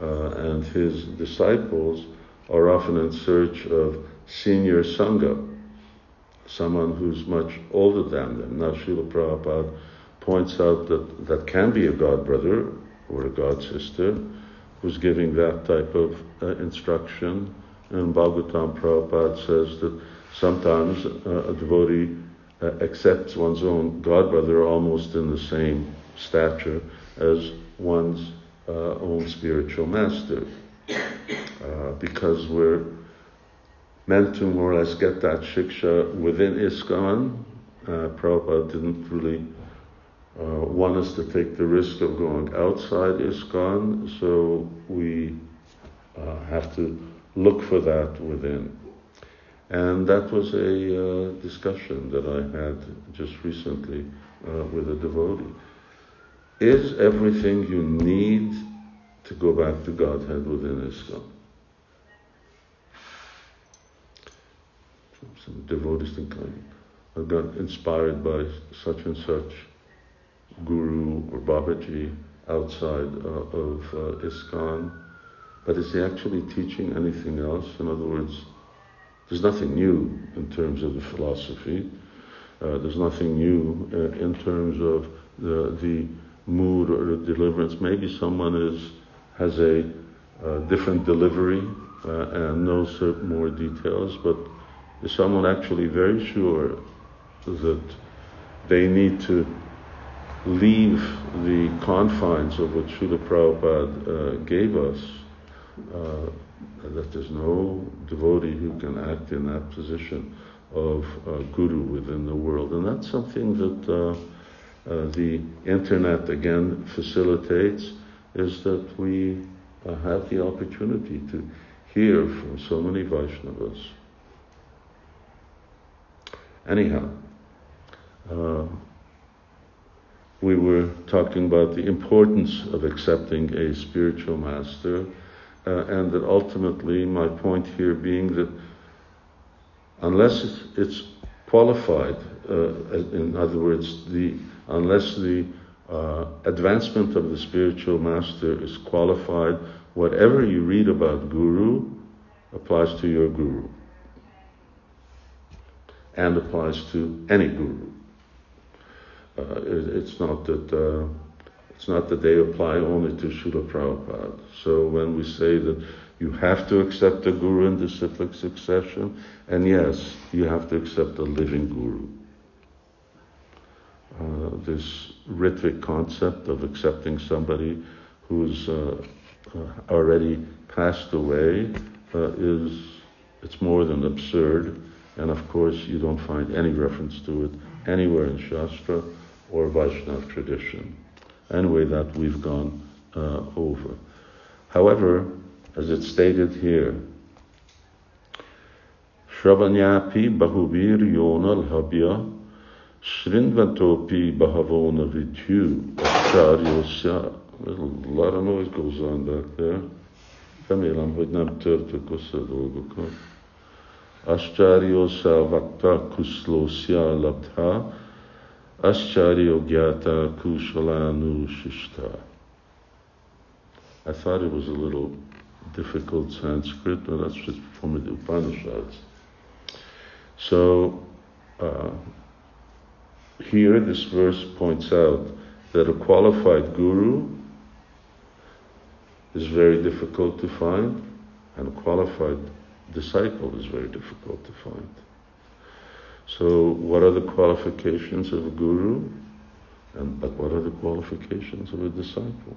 uh, and his disciples are often in search of senior Sangha, someone who's much older than them. Now Srila Prabhupada points out that that can be a god brother or a god sister who's giving that type of uh, instruction. And Bhagavatam Prabhupada says that sometimes uh, a devotee uh, accepts one's own god brother almost in the same stature as one's uh, own spiritual master. Uh, because we're meant to more or less get that shiksha within ISKCON. Uh, Prabhupada didn't really uh, want us to take the risk of going outside ISKCON, so we uh, have to look for that within. And that was a uh, discussion that I had just recently uh, with a devotee. Is everything you need to go back to Godhead within ISKCON? Some devotees think I got inspired by such and such guru or Babaji outside uh, of uh, ISKCON, but is he actually teaching anything else? In other words, there's nothing new in terms of the philosophy. Uh, there's nothing new uh, in terms of the, the mood or the deliverance. Maybe someone is has a uh, different delivery uh, and knows more details, but is someone actually very sure that they need to leave the confines of what Srila Prabhupada uh, gave us, uh, that there's no devotee who can act in that position of uh, guru within the world. And that's something that uh, uh, the internet again facilitates, is that we uh, have the opportunity to hear from so many Vaishnavas. Anyhow, we were talking about the importance of accepting a spiritual master, uh, and that ultimately, my point here being that unless it's qualified, uh, in other words, the unless the uh, advancement of the spiritual master is qualified, whatever you read about guru applies to your guru and applies to any guru. Uh, it's not that uh, it's not that they apply only to Srila Prabhupada. So when we say that you have to accept a guru in disciplic succession, and yes, you have to accept a living guru. Uh, this Ritvik concept of accepting somebody who's uh, uh, already passed away uh, is it's more than absurd, and of course you don't find any reference to it anywhere in Shastra or Vaishnav tradition. Anyway, that we've gone uh, over. However, as it's stated here, Shravanyapi Bahubir Yonal Habya Srinvatopi Bhahavona Vidhu Acharyosya. There's a lot of noise goes on back there. Remélem, hogy nem törtök össze a dolgokat. Ascharyosa Vakta Kuslosya Labdha Gyata. I thought it was a little difficult Sanskrit, but that's just from the Upanishads. So, uh, here this verse points out that a qualified guru is very difficult to find, and a qualified disciple is very difficult to find. So, what are the qualifications of a guru? And but what are the qualifications of a disciple?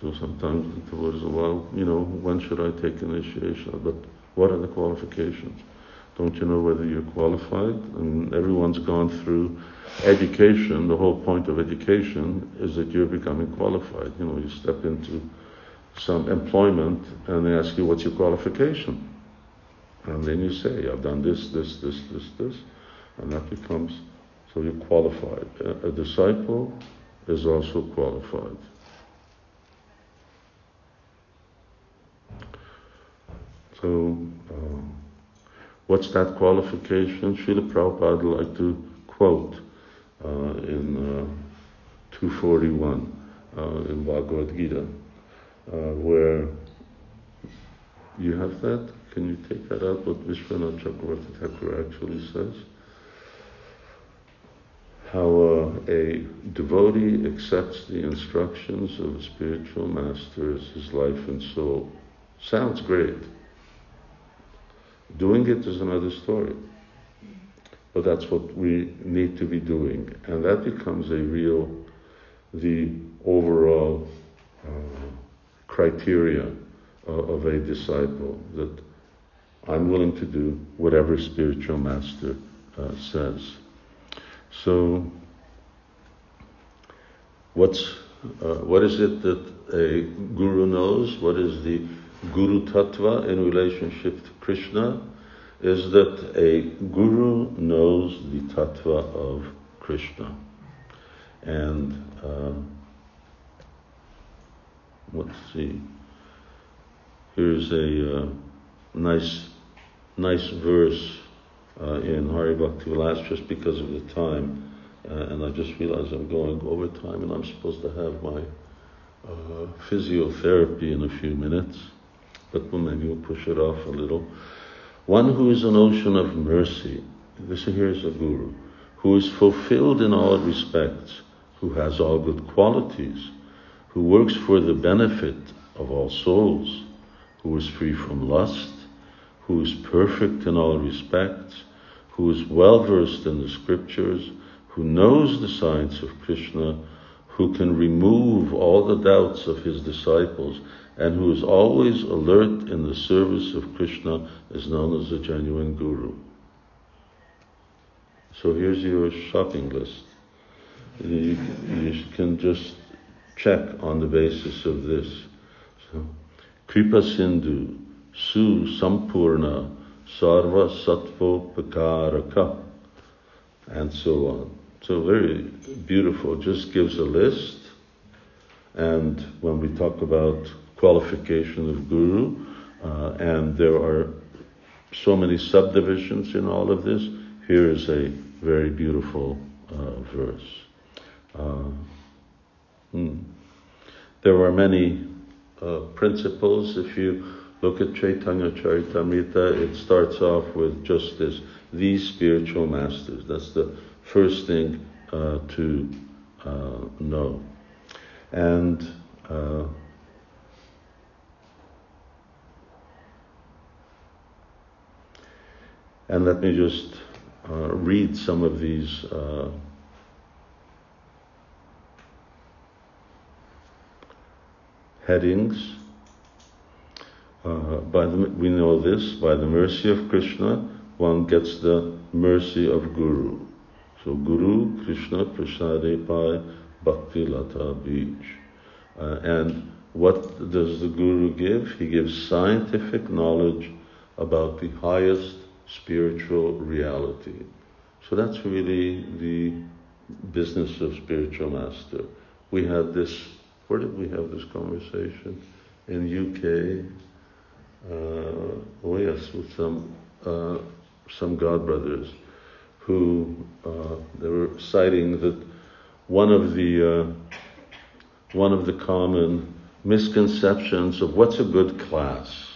So sometimes the word is, well, you know, when should I take initiation? But what are the qualifications? Don't you know whether you're qualified? And everyone's gone through education. The whole point of education is that you're becoming qualified. You know, you step into some employment and they ask you, what's your qualification? And then you say, I've done this, this, this, this, this. And that becomes, so you're qualified. A, a disciple is also qualified. So, uh, what's that qualification? Srila Prabhupada would like to quote uh, in uh, 241 uh, in Bhagavad Gita, where you have that. Can you take that out? What Vishwanath Chakravarti Thakur actually says? How uh, a devotee accepts the instructions of a spiritual master as his life and soul. Sounds great. Doing it is another story. But that's what we need to be doing. And that becomes a real, the overall uh, criteria uh, of a disciple that I'm willing to do whatever spiritual master uh, says. So, what's uh, what is it that a guru knows? What is the guru tattva in relationship to Krishna? Is that a guru knows the tattva of Krishna, and uh, let's see. Here's a uh, nice nice verse uh, in Hari Bhakti Vilas just because of the time, uh, and I just realized I'm going over time and I'm supposed to have my uh, physiotherapy in a few minutes, but well, maybe we'll push it off a little. One who is an ocean of mercy, this here is a guru, who is fulfilled in all respects, who has all good qualities, who works for the benefit of all souls, who is free from lust, who is perfect in all respects, who is well versed in the scriptures, who knows the science of Krishna, who can remove all the doubts of his disciples, and who is always alert in the service of Krishna is known as a genuine guru. So here's your shopping list. You, you can just check on the basis of this. So, Kripa Sindhu, Su Sampurna, Sarva Sattva Pakaraka, and so on. So very beautiful, just gives a list. And when we talk about qualification of guru, uh, and there are so many subdivisions in all of this, here is a very beautiful uh, verse. Uh, hmm. There are many uh, principles. If you look at Chaitanya Charitamrita, it starts off with just this, these spiritual masters. That's the first thing uh, to uh, know. And uh, and let me just uh, read some of these headings. Uh, by the, we know this by the mercy of Krishna, one gets the mercy of Guru. So Guru Krishna Prasade Pai Bhakti Lata Bij. Uh, and what does the Guru give? He gives scientific knowledge about the highest spiritual reality. So that's really the business of spiritual master. We have this, where did we have this conversation? In UK, uh, oh yes, with some, uh, some God brothers who uh, they were citing that one of the uh, one of the common misconceptions of what's a good class.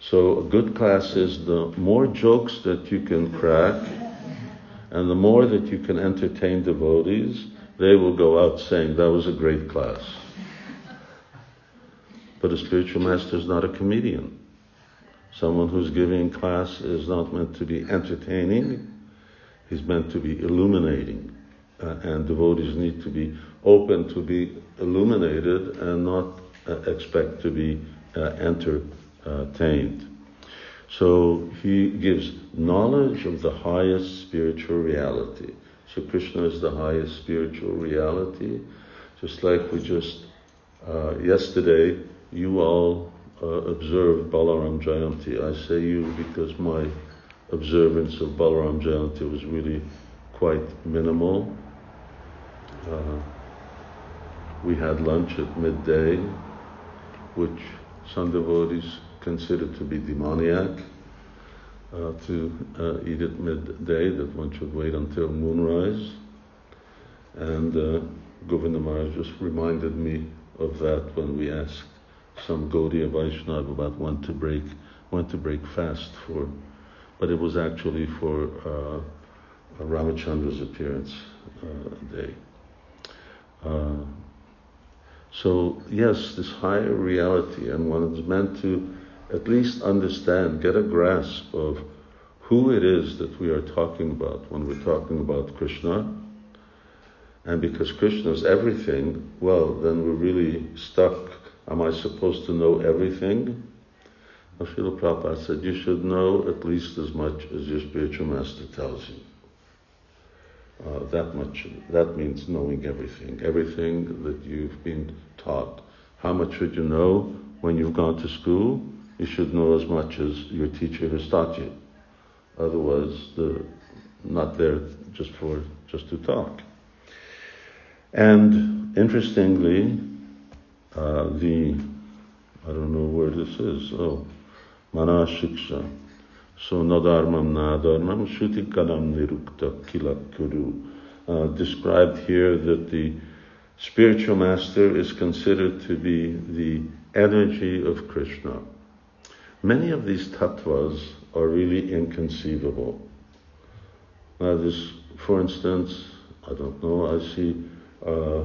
So a good class is the more jokes that you can crack and the more that you can entertain devotees, they will go out saying that was a great class. But a spiritual master is not a comedian. Someone who's giving class is not meant to be entertaining, he's meant to be illuminating. Uh, and devotees need to be open to be illuminated and not uh, expect to be uh, entertained. So he gives knowledge of the highest spiritual reality. So Krishna is the highest spiritual reality, just like we just uh, yesterday you all uh, observed Balaram Jayanti. I say you because my observance of Balaram Jayanti was really quite minimal. Uh, we had lunch at midday, which some devotees consider to be demoniac. Uh, to uh, eat at midday, that one should wait until moonrise. And uh, Govinda Maharaj just reminded me of that when we asked some Gaudiya Vaishnava about when to break when to break fast for, but it was actually for uh, Ramachandra's appearance uh, day. Uh, so yes, this higher reality, and one is meant to at least understand, get a grasp of who it is that we are talking about when we're talking about Krishna. And because Krishna is everything, well, then we're really stuck Am I supposed to know everything? Srila Prabhupada said, you should know at least as much as your spiritual master tells you. Uh, that much, that means knowing everything, everything that you've been taught. How much should you know when you've gone to school? You should know as much as your teacher has taught you. Otherwise, the, not there just for, just to talk. And interestingly, uh, the, I don't know where this is, oh, Mana Shiksha. So Nadarmam Nadarmam Shuti Kadam Nirukta Kilakuru. Uh, described here that the spiritual master is considered to be the energy of Krishna. Many of these tattvas are really inconceivable. Now, this, for instance, I don't know, I see uh,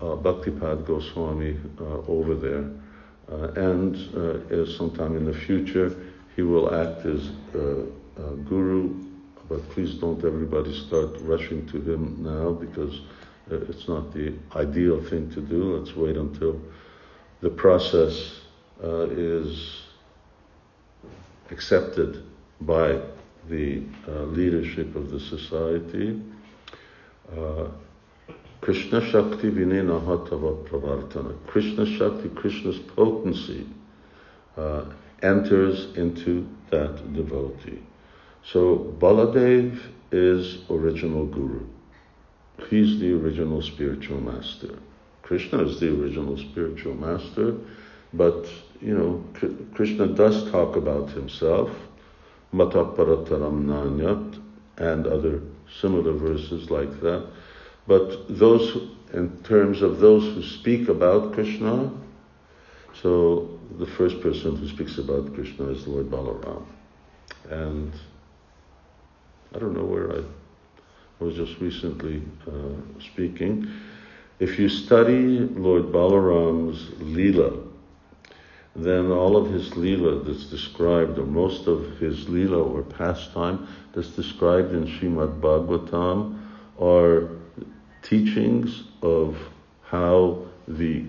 uh, Bhaktipad Goswami uh, over there. Uh, and uh, sometime in the future, he will act as guru, but please don't everybody start rushing to him now because it's not the ideal thing to do. Let's wait until the process is accepted by the uh, leadership of the society. Uh, Krishna Shakti Vinena Hatava Pravartana. Krishna Shakti, Krishna's potency, uh, enters into that devotee. So Baladev is original guru. He's the original spiritual master. Krishna is the original spiritual master, but you know, Krishna does talk about himself, Mata Parataram Nanyat, and other similar verses like that. But those, in terms of those who speak about Krishna, so the first person who speaks about Krishna is Lord Balaram. And I don't know where I was just recently uh, speaking. If you study Lord Balaram's Leela, then all of his lila that's described, or most of his lila or pastime that's described in Srimad Bhagavatam, are teachings of how the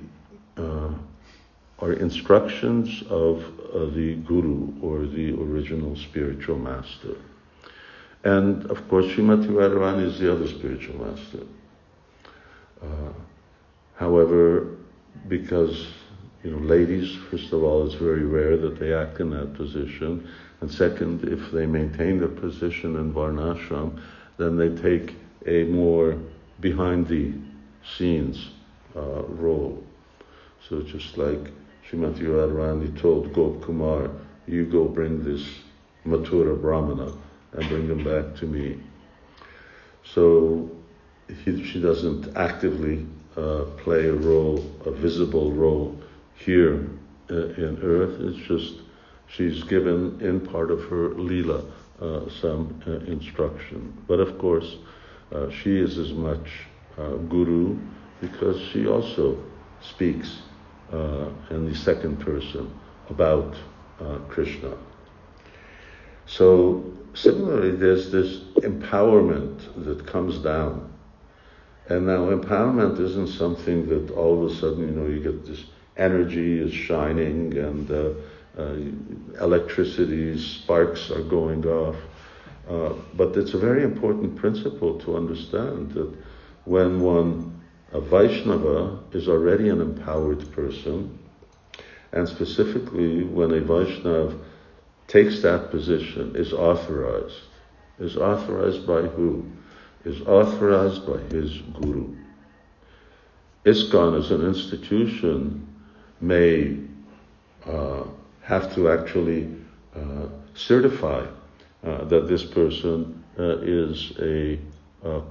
uh, are instructions of uh, the guru or the original spiritual master. And of course, Srimati Radharani is the other spiritual master. Uh, however, because you know, ladies, first of all, it's very rare that they act in that position, And second, if they maintain their position in Varnashram, then they take a more behind the scenes uh, role. So just like Srimati Radharani told Gop Kumar, you go bring this Mathura Brahmana and bring him back to me. So he, she doesn't actively uh, play a role, a visible role here uh, in earth. It's just she's given in part of her lila uh, some uh, instruction. But of course, uh, she is as much uh, guru because she also speaks in the second person about Krishna. So similarly, there's this empowerment that comes down. And now empowerment isn't something that all of a sudden, you know, you get this energy is shining and uh, uh, electricity, sparks are going off. Uh, but it's a very important principle to understand that when one, a Vaishnava, is already an empowered person, and specifically when a Vaishnava takes that position, is authorized. Is authorized by who? Is authorized by his guru. ISKCON as an institution may uh, have to actually uh, certify uh, that this person uh, is a uh,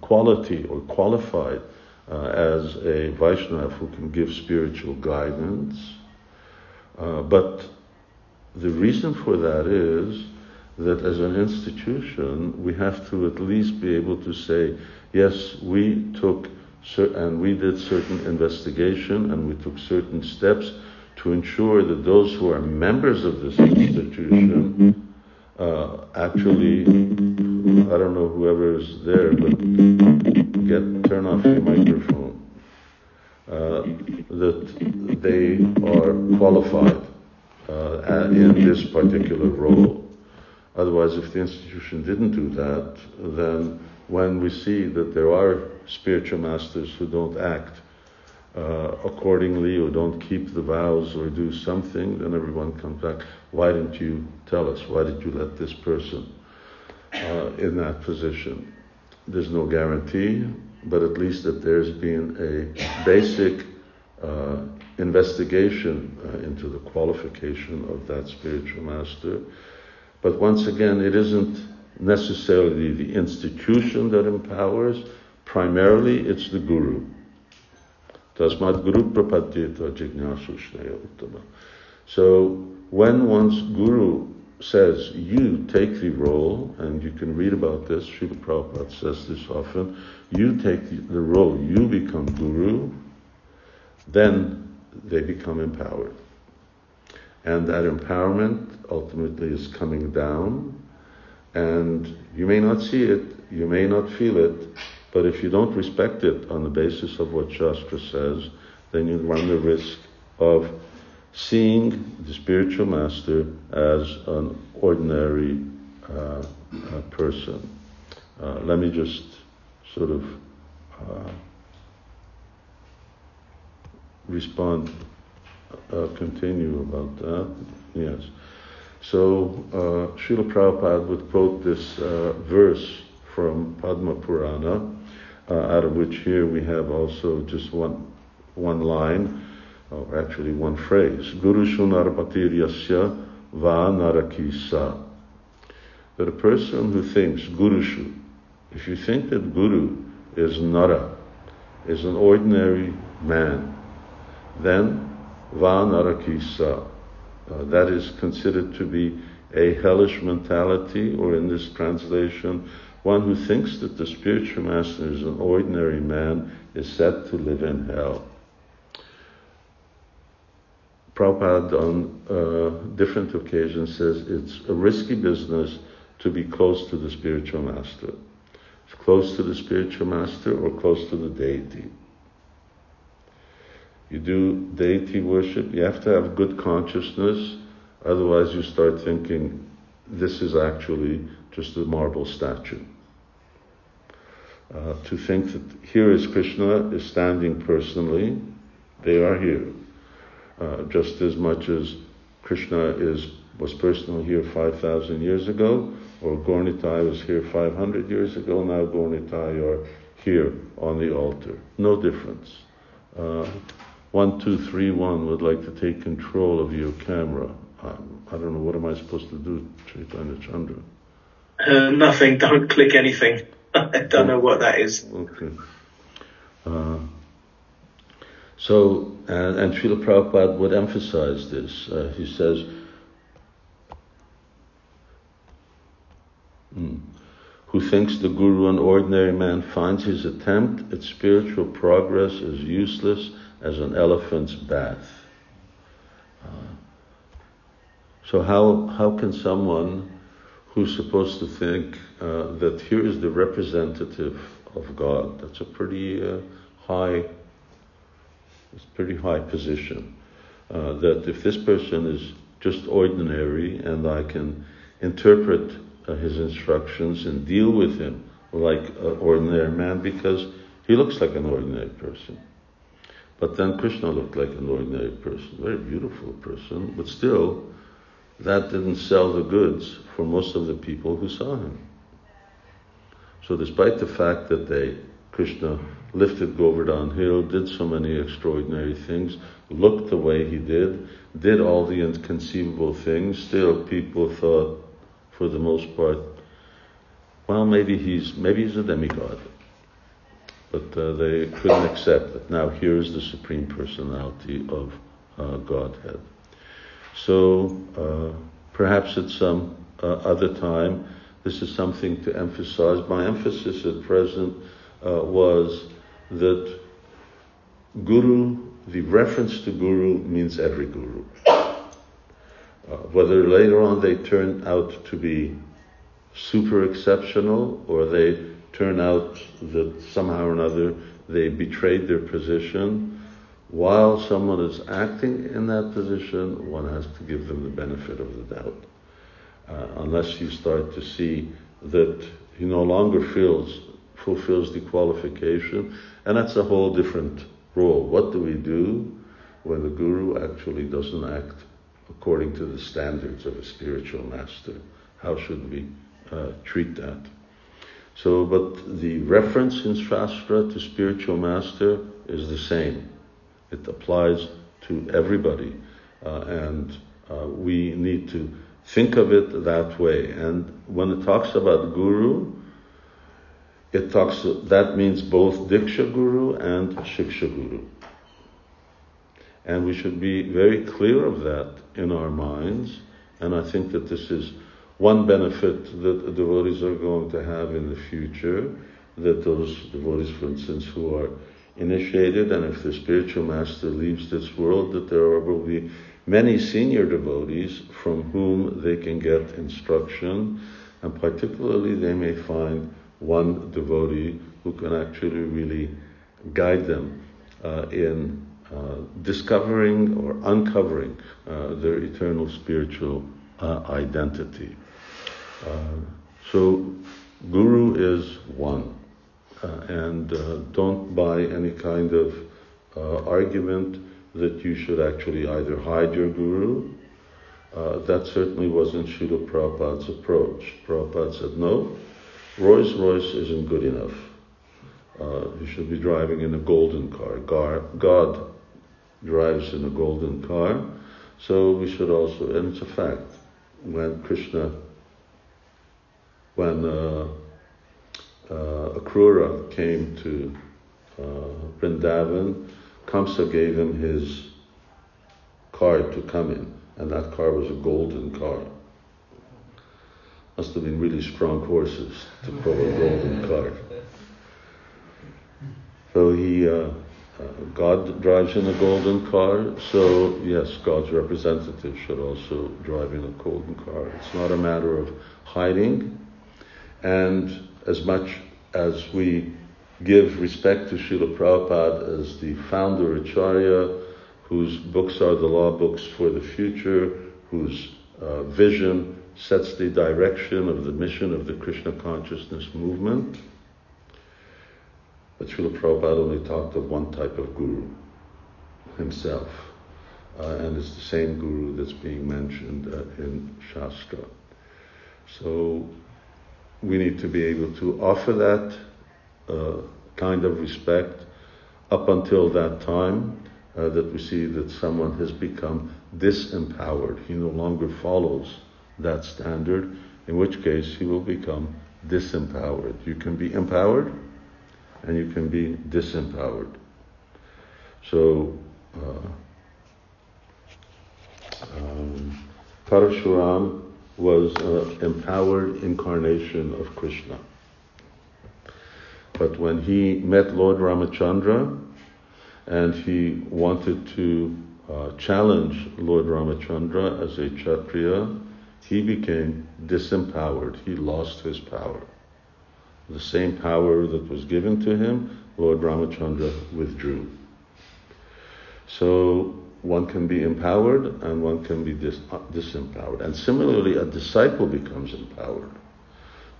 quality or qualified as a Vaishnava who can give spiritual guidance. but the reason for that is that as an institution, we have to at least be able to say, yes, we took and we did certain investigation and we took certain steps to ensure that those who are members of this institution uh, actually, I don't know whoever is there, but get turn off your microphone. Uh, that they are qualified uh, in this particular role. Otherwise, if the institution didn't do that, then when we see that there are spiritual masters who don't act uh, accordingly or don't keep the vows or do something, then everyone comes back. Why didn't you tell us? Why did you let this person uh, in that position? There's no guarantee, but at least that there's been a basic uh, investigation uh, into the qualification of that spiritual master. But once again, it isn't necessarily the institution that empowers, primarily it's the guru. Tasmat guru prapadyeta jignasushnaya uttama. So when one's guru says, you take the role, and you can read about this, Srila Prabhupada says this often, you take the role, you become guru, then they become empowered. And that empowerment ultimately is coming down and you may not see it, you may not feel it, but if you don't respect it on the basis of what Shastra says, then you run the risk of seeing the spiritual master as an ordinary uh, person. Uh, let me just sort of uh, respond, uh, continue about that. Yes. So uh, Srila Prabhupada would quote this uh, verse from Padma Purana, uh, out of which here we have also just one, one line, or actually one phrase, Guru Shunarpatir Va Narakisa. That a person who thinks Gurushu, if you think that Guru is Nara, is an ordinary man, then Va Narakisa uh, that is considered to be a hellish mentality, or in this translation, one who thinks that the spiritual master is an ordinary man is set to live in hell. Prabhupada on uh, different occasions says it's a risky business to be close to the spiritual master. It's close to the spiritual master or close to the deity you do deity worship, you have to have good consciousness, otherwise you start thinking this is actually just a marble statue. Uh, to think that here is Krishna is standing personally, they are here. Uh, just as much as Krishna is was personally here 5,000 years ago, or Gaura Nitai was here 500 years ago, now Gaura Nitai are here on the altar. No difference. Uh, one, two, three, one would like to take control of your camera. Um, I don't know, what am I supposed to do, Chaitanya Chandra? Uh, nothing. Don't click anything. I don't know what that is. Okay. Uh, so, and, and Srila Prabhupada would emphasize this. Uh, he says, hmm, who thinks the Guru an ordinary man finds his attempt at spiritual progress as useless as an elephant's bath. Uh, so how, how can someone who's supposed to think uh, that here is the representative of God, that's a pretty uh, high, it's pretty high position. Uh, that if this person is just ordinary and I can interpret uh, his instructions and deal with him like an ordinary man because he looks like an ordinary person. But then Krishna looked like an ordinary person, very beautiful person, but still, that didn't sell the goods for most of the people who saw him. So despite the fact that they, Krishna lifted Govardhan hill, did so many extraordinary things, looked the way he did, did all the inconceivable things, still people thought, for the most part, well, maybe he's, maybe he's a demigod. But uh, they couldn't accept it. Now here's the Supreme Personality of uh, Godhead. So uh, perhaps at some uh, other time, this is something to emphasize. My emphasis at present uh, was that Guru, the reference to Guru means every Guru. Uh, whether later on they turn out to be super exceptional or they turn out that somehow or another they betrayed their position, while someone is acting in that position, one has to give them the benefit of the doubt. Uh, unless you start to see that he no longer feels, fulfills the qualification, and that's a whole different role. What do we do when the guru actually doesn't act according to the standards of a spiritual master? How should we uh, treat that? So, but the reference in Shastra to spiritual master is the same. It applies to everybody, uh, and uh, we need to think of it that way. And when it talks about guru, it talks that means both diksha guru and shiksha guru. And we should be very clear of that in our minds. And I think that this is one benefit that devotees are going to have in the future, that those devotees, for instance, who are initiated, and if the spiritual master leaves this world, that there will be many senior devotees from whom they can get instruction, and particularly they may find one devotee who can actually really guide them uh, in uh, discovering or uncovering uh, their eternal spiritual uh, identity. Uh, so, Guru is one. Uh, and uh, don't buy any kind of uh, argument that you should actually either hide your guru. that certainly wasn't Srila Prabhupada's approach. Prabhupada said, no, Rolls Royce isn't good enough. you should be driving in a golden car. God drives in a golden car. So we should also, and it's a fact, when Krishna, when uh, uh, Akrura came to uh, Vrindavan, Kamsa gave him his card to come in, and that car was a golden car. Must have been really strong horses to pull a golden cart. So he, uh, uh, God drives in a golden car, so yes, God's representative should also drive in a golden car. It's not a matter of hiding, and as much as we give respect to Srila Prabhupada as the founder Acharya, whose books are the law books for the future, whose uh, vision sets the direction of the mission of the Krishna consciousness movement. But Srila Prabhupada only talked of one type of guru, himself. uh, and it's the same guru that's being mentioned uh, in Shastra. So we need to be able to offer that uh, kind of respect up until that time uh, that we see that someone has become disempowered. He no longer follows that standard, in which case he will become disempowered. You can be empowered and you can be disempowered. So, uh, um, Parashuram was an empowered incarnation of Krishna. But when he met Lord Ramachandra and he wanted to uh, challenge Lord Ramachandra as a Kshatriya, he became disempowered. He lost his power. The same power that was given to him, Lord Ramachandra withdrew. So one can be empowered and one can be dis- uh, disempowered. And similarly, a disciple becomes empowered.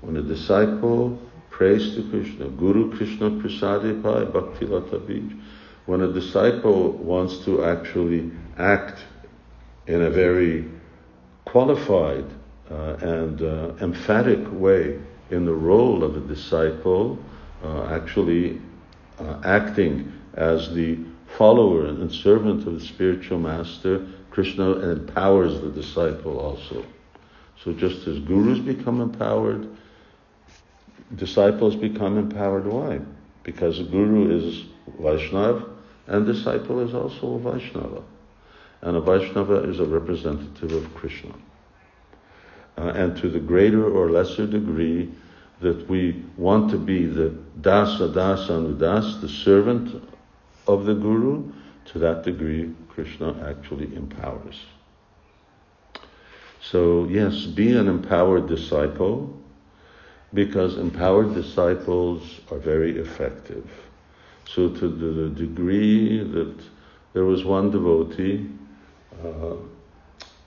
When a disciple prays to Krishna, Guru Krishna Prasade Paya Bhakti Lata Bij, when a disciple wants to actually act in a very qualified uh, and uh, emphatic way in the role of a disciple, uh, actually uh, acting as the follower and servant of the spiritual master, Krishna empowers the disciple also. So just as gurus become empowered, disciples become empowered. Why? Because a guru is Vaishnav and disciple is also a Vaishnava. And a Vaishnava is a representative of Krishna. Uh, and to the greater or lesser degree that we want to be the dasa dasa anudas, the servant of the Guru, to that degree, Krishna actually empowers. So, yes, be an empowered disciple because empowered disciples are very effective. So, to the degree that there was one devotee, uh,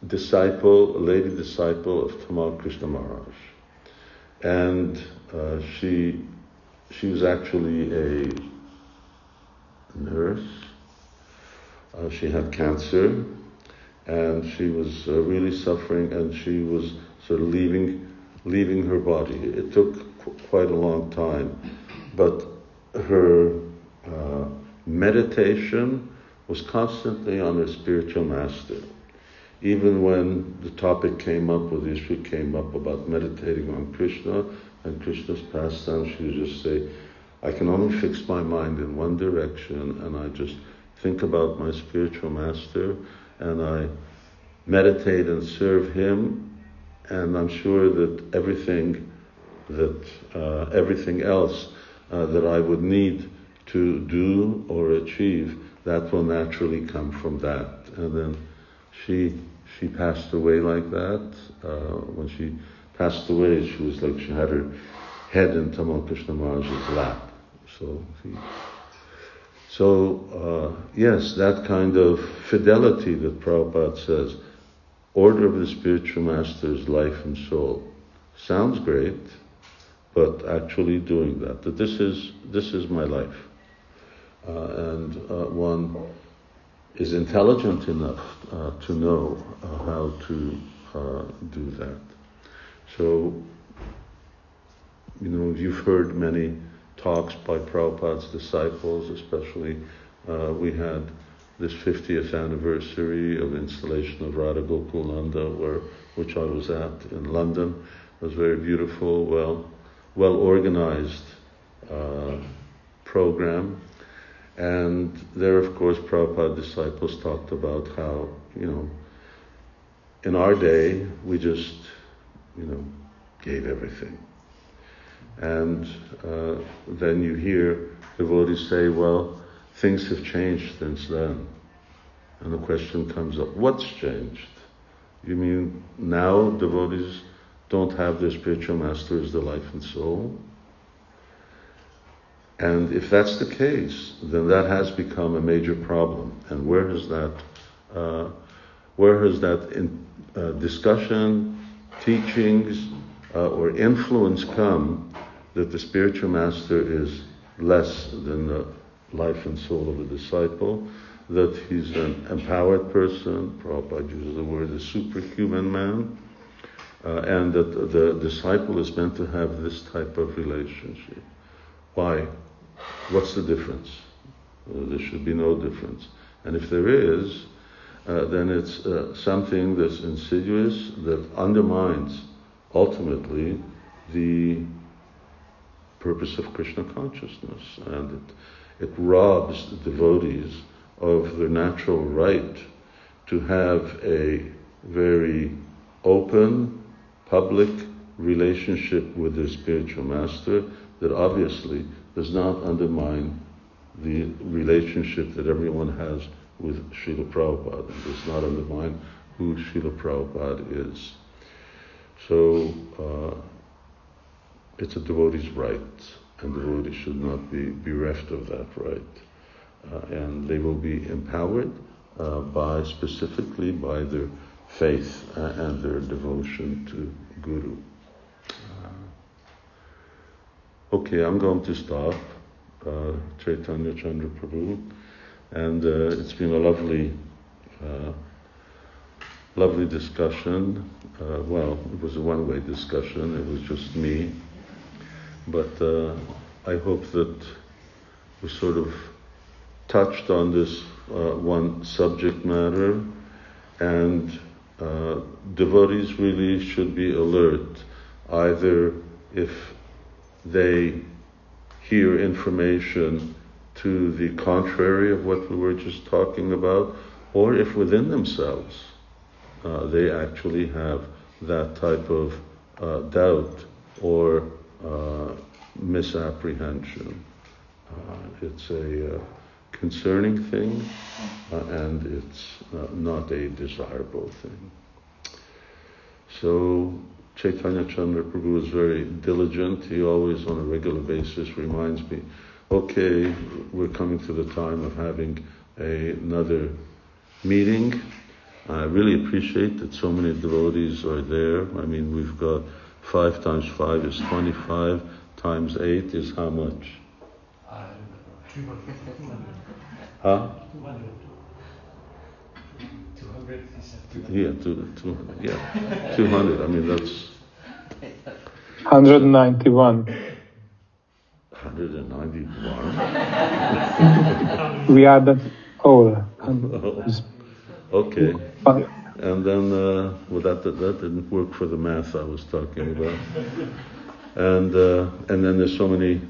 disciple, lady disciple of Tamal Krishna Maharaj, and uh, she she was actually a nurse. Uh, she had cancer, and she was uh, really suffering, and she was sort of leaving leaving her body. It took qu- quite a long time, but her uh, meditation was constantly on her spiritual master. Even when the topic came up, or the issue came up about meditating on Krishna and Krishna's pastime, she would just say, I can only fix my mind in one direction and I just think about my spiritual master and I meditate and serve him and I'm sure that everything that uh, everything else uh, that I would need to do or achieve that will naturally come from that. And then she she passed away like that. Uh, when she passed away she was like she had her head in Tamal Krishna Maharaj's lap so, so uh, yes, that kind of fidelity that Prabhupada says, order of the spiritual master's life and soul, sounds great, but actually doing that, that this is this is my life, uh, and uh, one is intelligent enough uh, to know uh, how to uh, do that. So, you know, you've heard many talks by Prabhupada's disciples, especially uh, we had this 50th anniversary of installation of Radha Gokulananda, where which I was at in London. It was very beautiful, well, well organized uh, program. And there, of course, Prabhupada disciples talked about how, you know, in our day, we just, you know, gave everything. And uh, then you hear devotees say, well, things have changed since then. And the question comes up, what's changed? You mean now devotees don't have their spiritual master as the life and soul? And if that's the case, then that has become a major problem. And where has that, uh, where has that in, uh, discussion, teachings, uh, or influence come that the spiritual master is less than the life and soul of a disciple? that he's an empowered person, Prabhupada uses the word a superhuman man, uh, and that the disciple is meant to have this type of relationship. Why? What's the difference? Uh, there should be no difference. And if there is, uh, then it's uh, something that's insidious that undermines ultimately the purpose of Krishna consciousness, and it, it robs devotees of their natural right to have a very open, public relationship with their spiritual master that obviously does not undermine the relationship that everyone has with Srila Prabhupada and does not undermine who Srila Prabhupada is. So uh, it's a devotee's right, and devotees should not be bereft of that right. Uh, and they will be empowered uh, by specifically by their faith uh, and their devotion to Guru. Uh, okay, I'm going to stop. Uh, Chaitanya Chandra Prabhu, and uh, it's been a lovely, lovely discussion. well, it was a one-way discussion. It was just me, but I hope that we sort of touched on this uh, one subject matter, and uh, devotees really should be alert, either if they hear information to the contrary of what we were just talking about, or if within themselves uh, they actually have that type of uh, doubt or uh, misapprehension. Uh, it's a concerning thing, uh, and it's uh, not a desirable thing. So Chaitanya Chandra Prabhu is very diligent. He always, on a regular basis, reminds me, okay, we're coming to the time of having a, another meeting. I really appreciate that so many devotees are there. I mean, we've got five times five is 25, times eight is how much? Huh? Yeah, two, two, yeah, 200. I mean, that's 191. 191. We are that old. Oh, oh, okay. And then, uh, well, that, that, that didn't work for the math I was talking about. And, uh, and then there's so many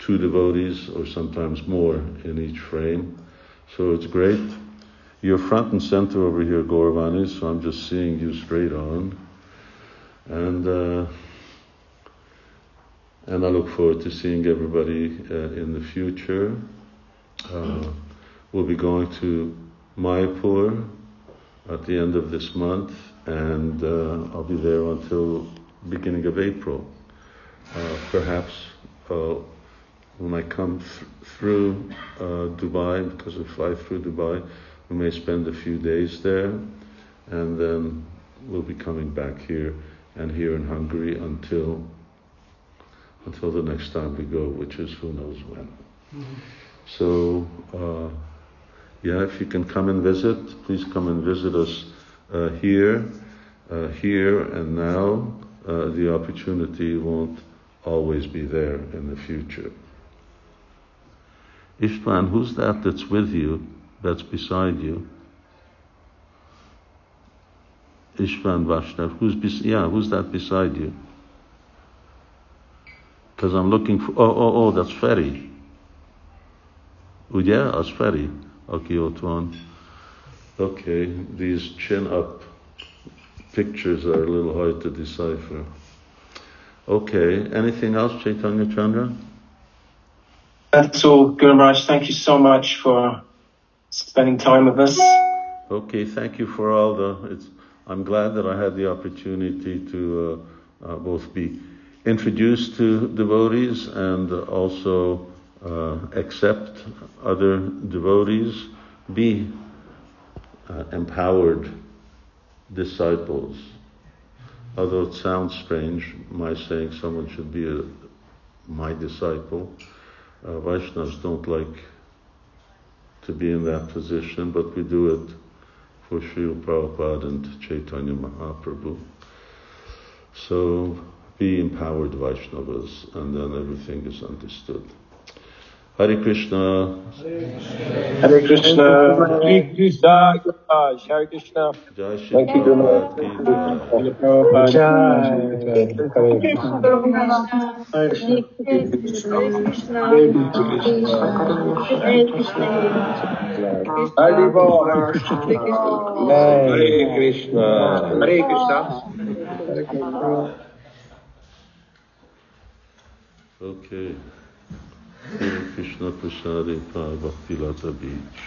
two devotees or sometimes more in each frame. So it's great. You're front and center over here, Gauravani, so I'm just seeing you straight on. And, uh, and I look forward to seeing everybody uh, in the future. Uh, we'll be going to Mayapur at the end of this month, and uh, I'll be there until beginning of April. Uh, perhaps uh, when I come th- through uh, Dubai, because we fly through Dubai, we may spend a few days there, and then we'll be coming back here and here in Hungary until until the next time we go, which is who knows when. Mm-hmm. So, uh, yeah, if you can come and visit, please come and visit us uh, here, uh, here and now. Uh, the opportunity won't always be there in the future. Ishvan, who's that that's with you, that's beside you? Ishvan Vashnav, who's bes- yeah, who's that beside you? Because I'm looking for, oh, oh, oh, that's Feri. Oh yeah, az Feri, aki ott. Okay, these chin up pictures are a little hard to decipher. Okay, anything else, Chaitanya Chandra? That's all, Guru Maharaj. Thank you so much for spending time with us. Okay, thank you for all the. It's, I'm glad that I had the opportunity to uh, uh, both be introduced to devotees and also uh, accept other devotees, be uh, empowered disciples. Although it sounds strange, my saying someone should be a, my disciple uh, Vaishnavas don't like to be in that position, but we do it for Srila Prabhupada and Chaitanya Mahaprabhu. So be empowered Vaishnavas, and then everything is understood. Hare Krishna. Hare Krishna. Hare Krishna, Hare Krishna. Thank you, Prabhupada ki jai. Hare Krishna. Hare Krishna. Hare Krishna. Okay. Hare Krishna Prasadi Bhakti Lata Beach.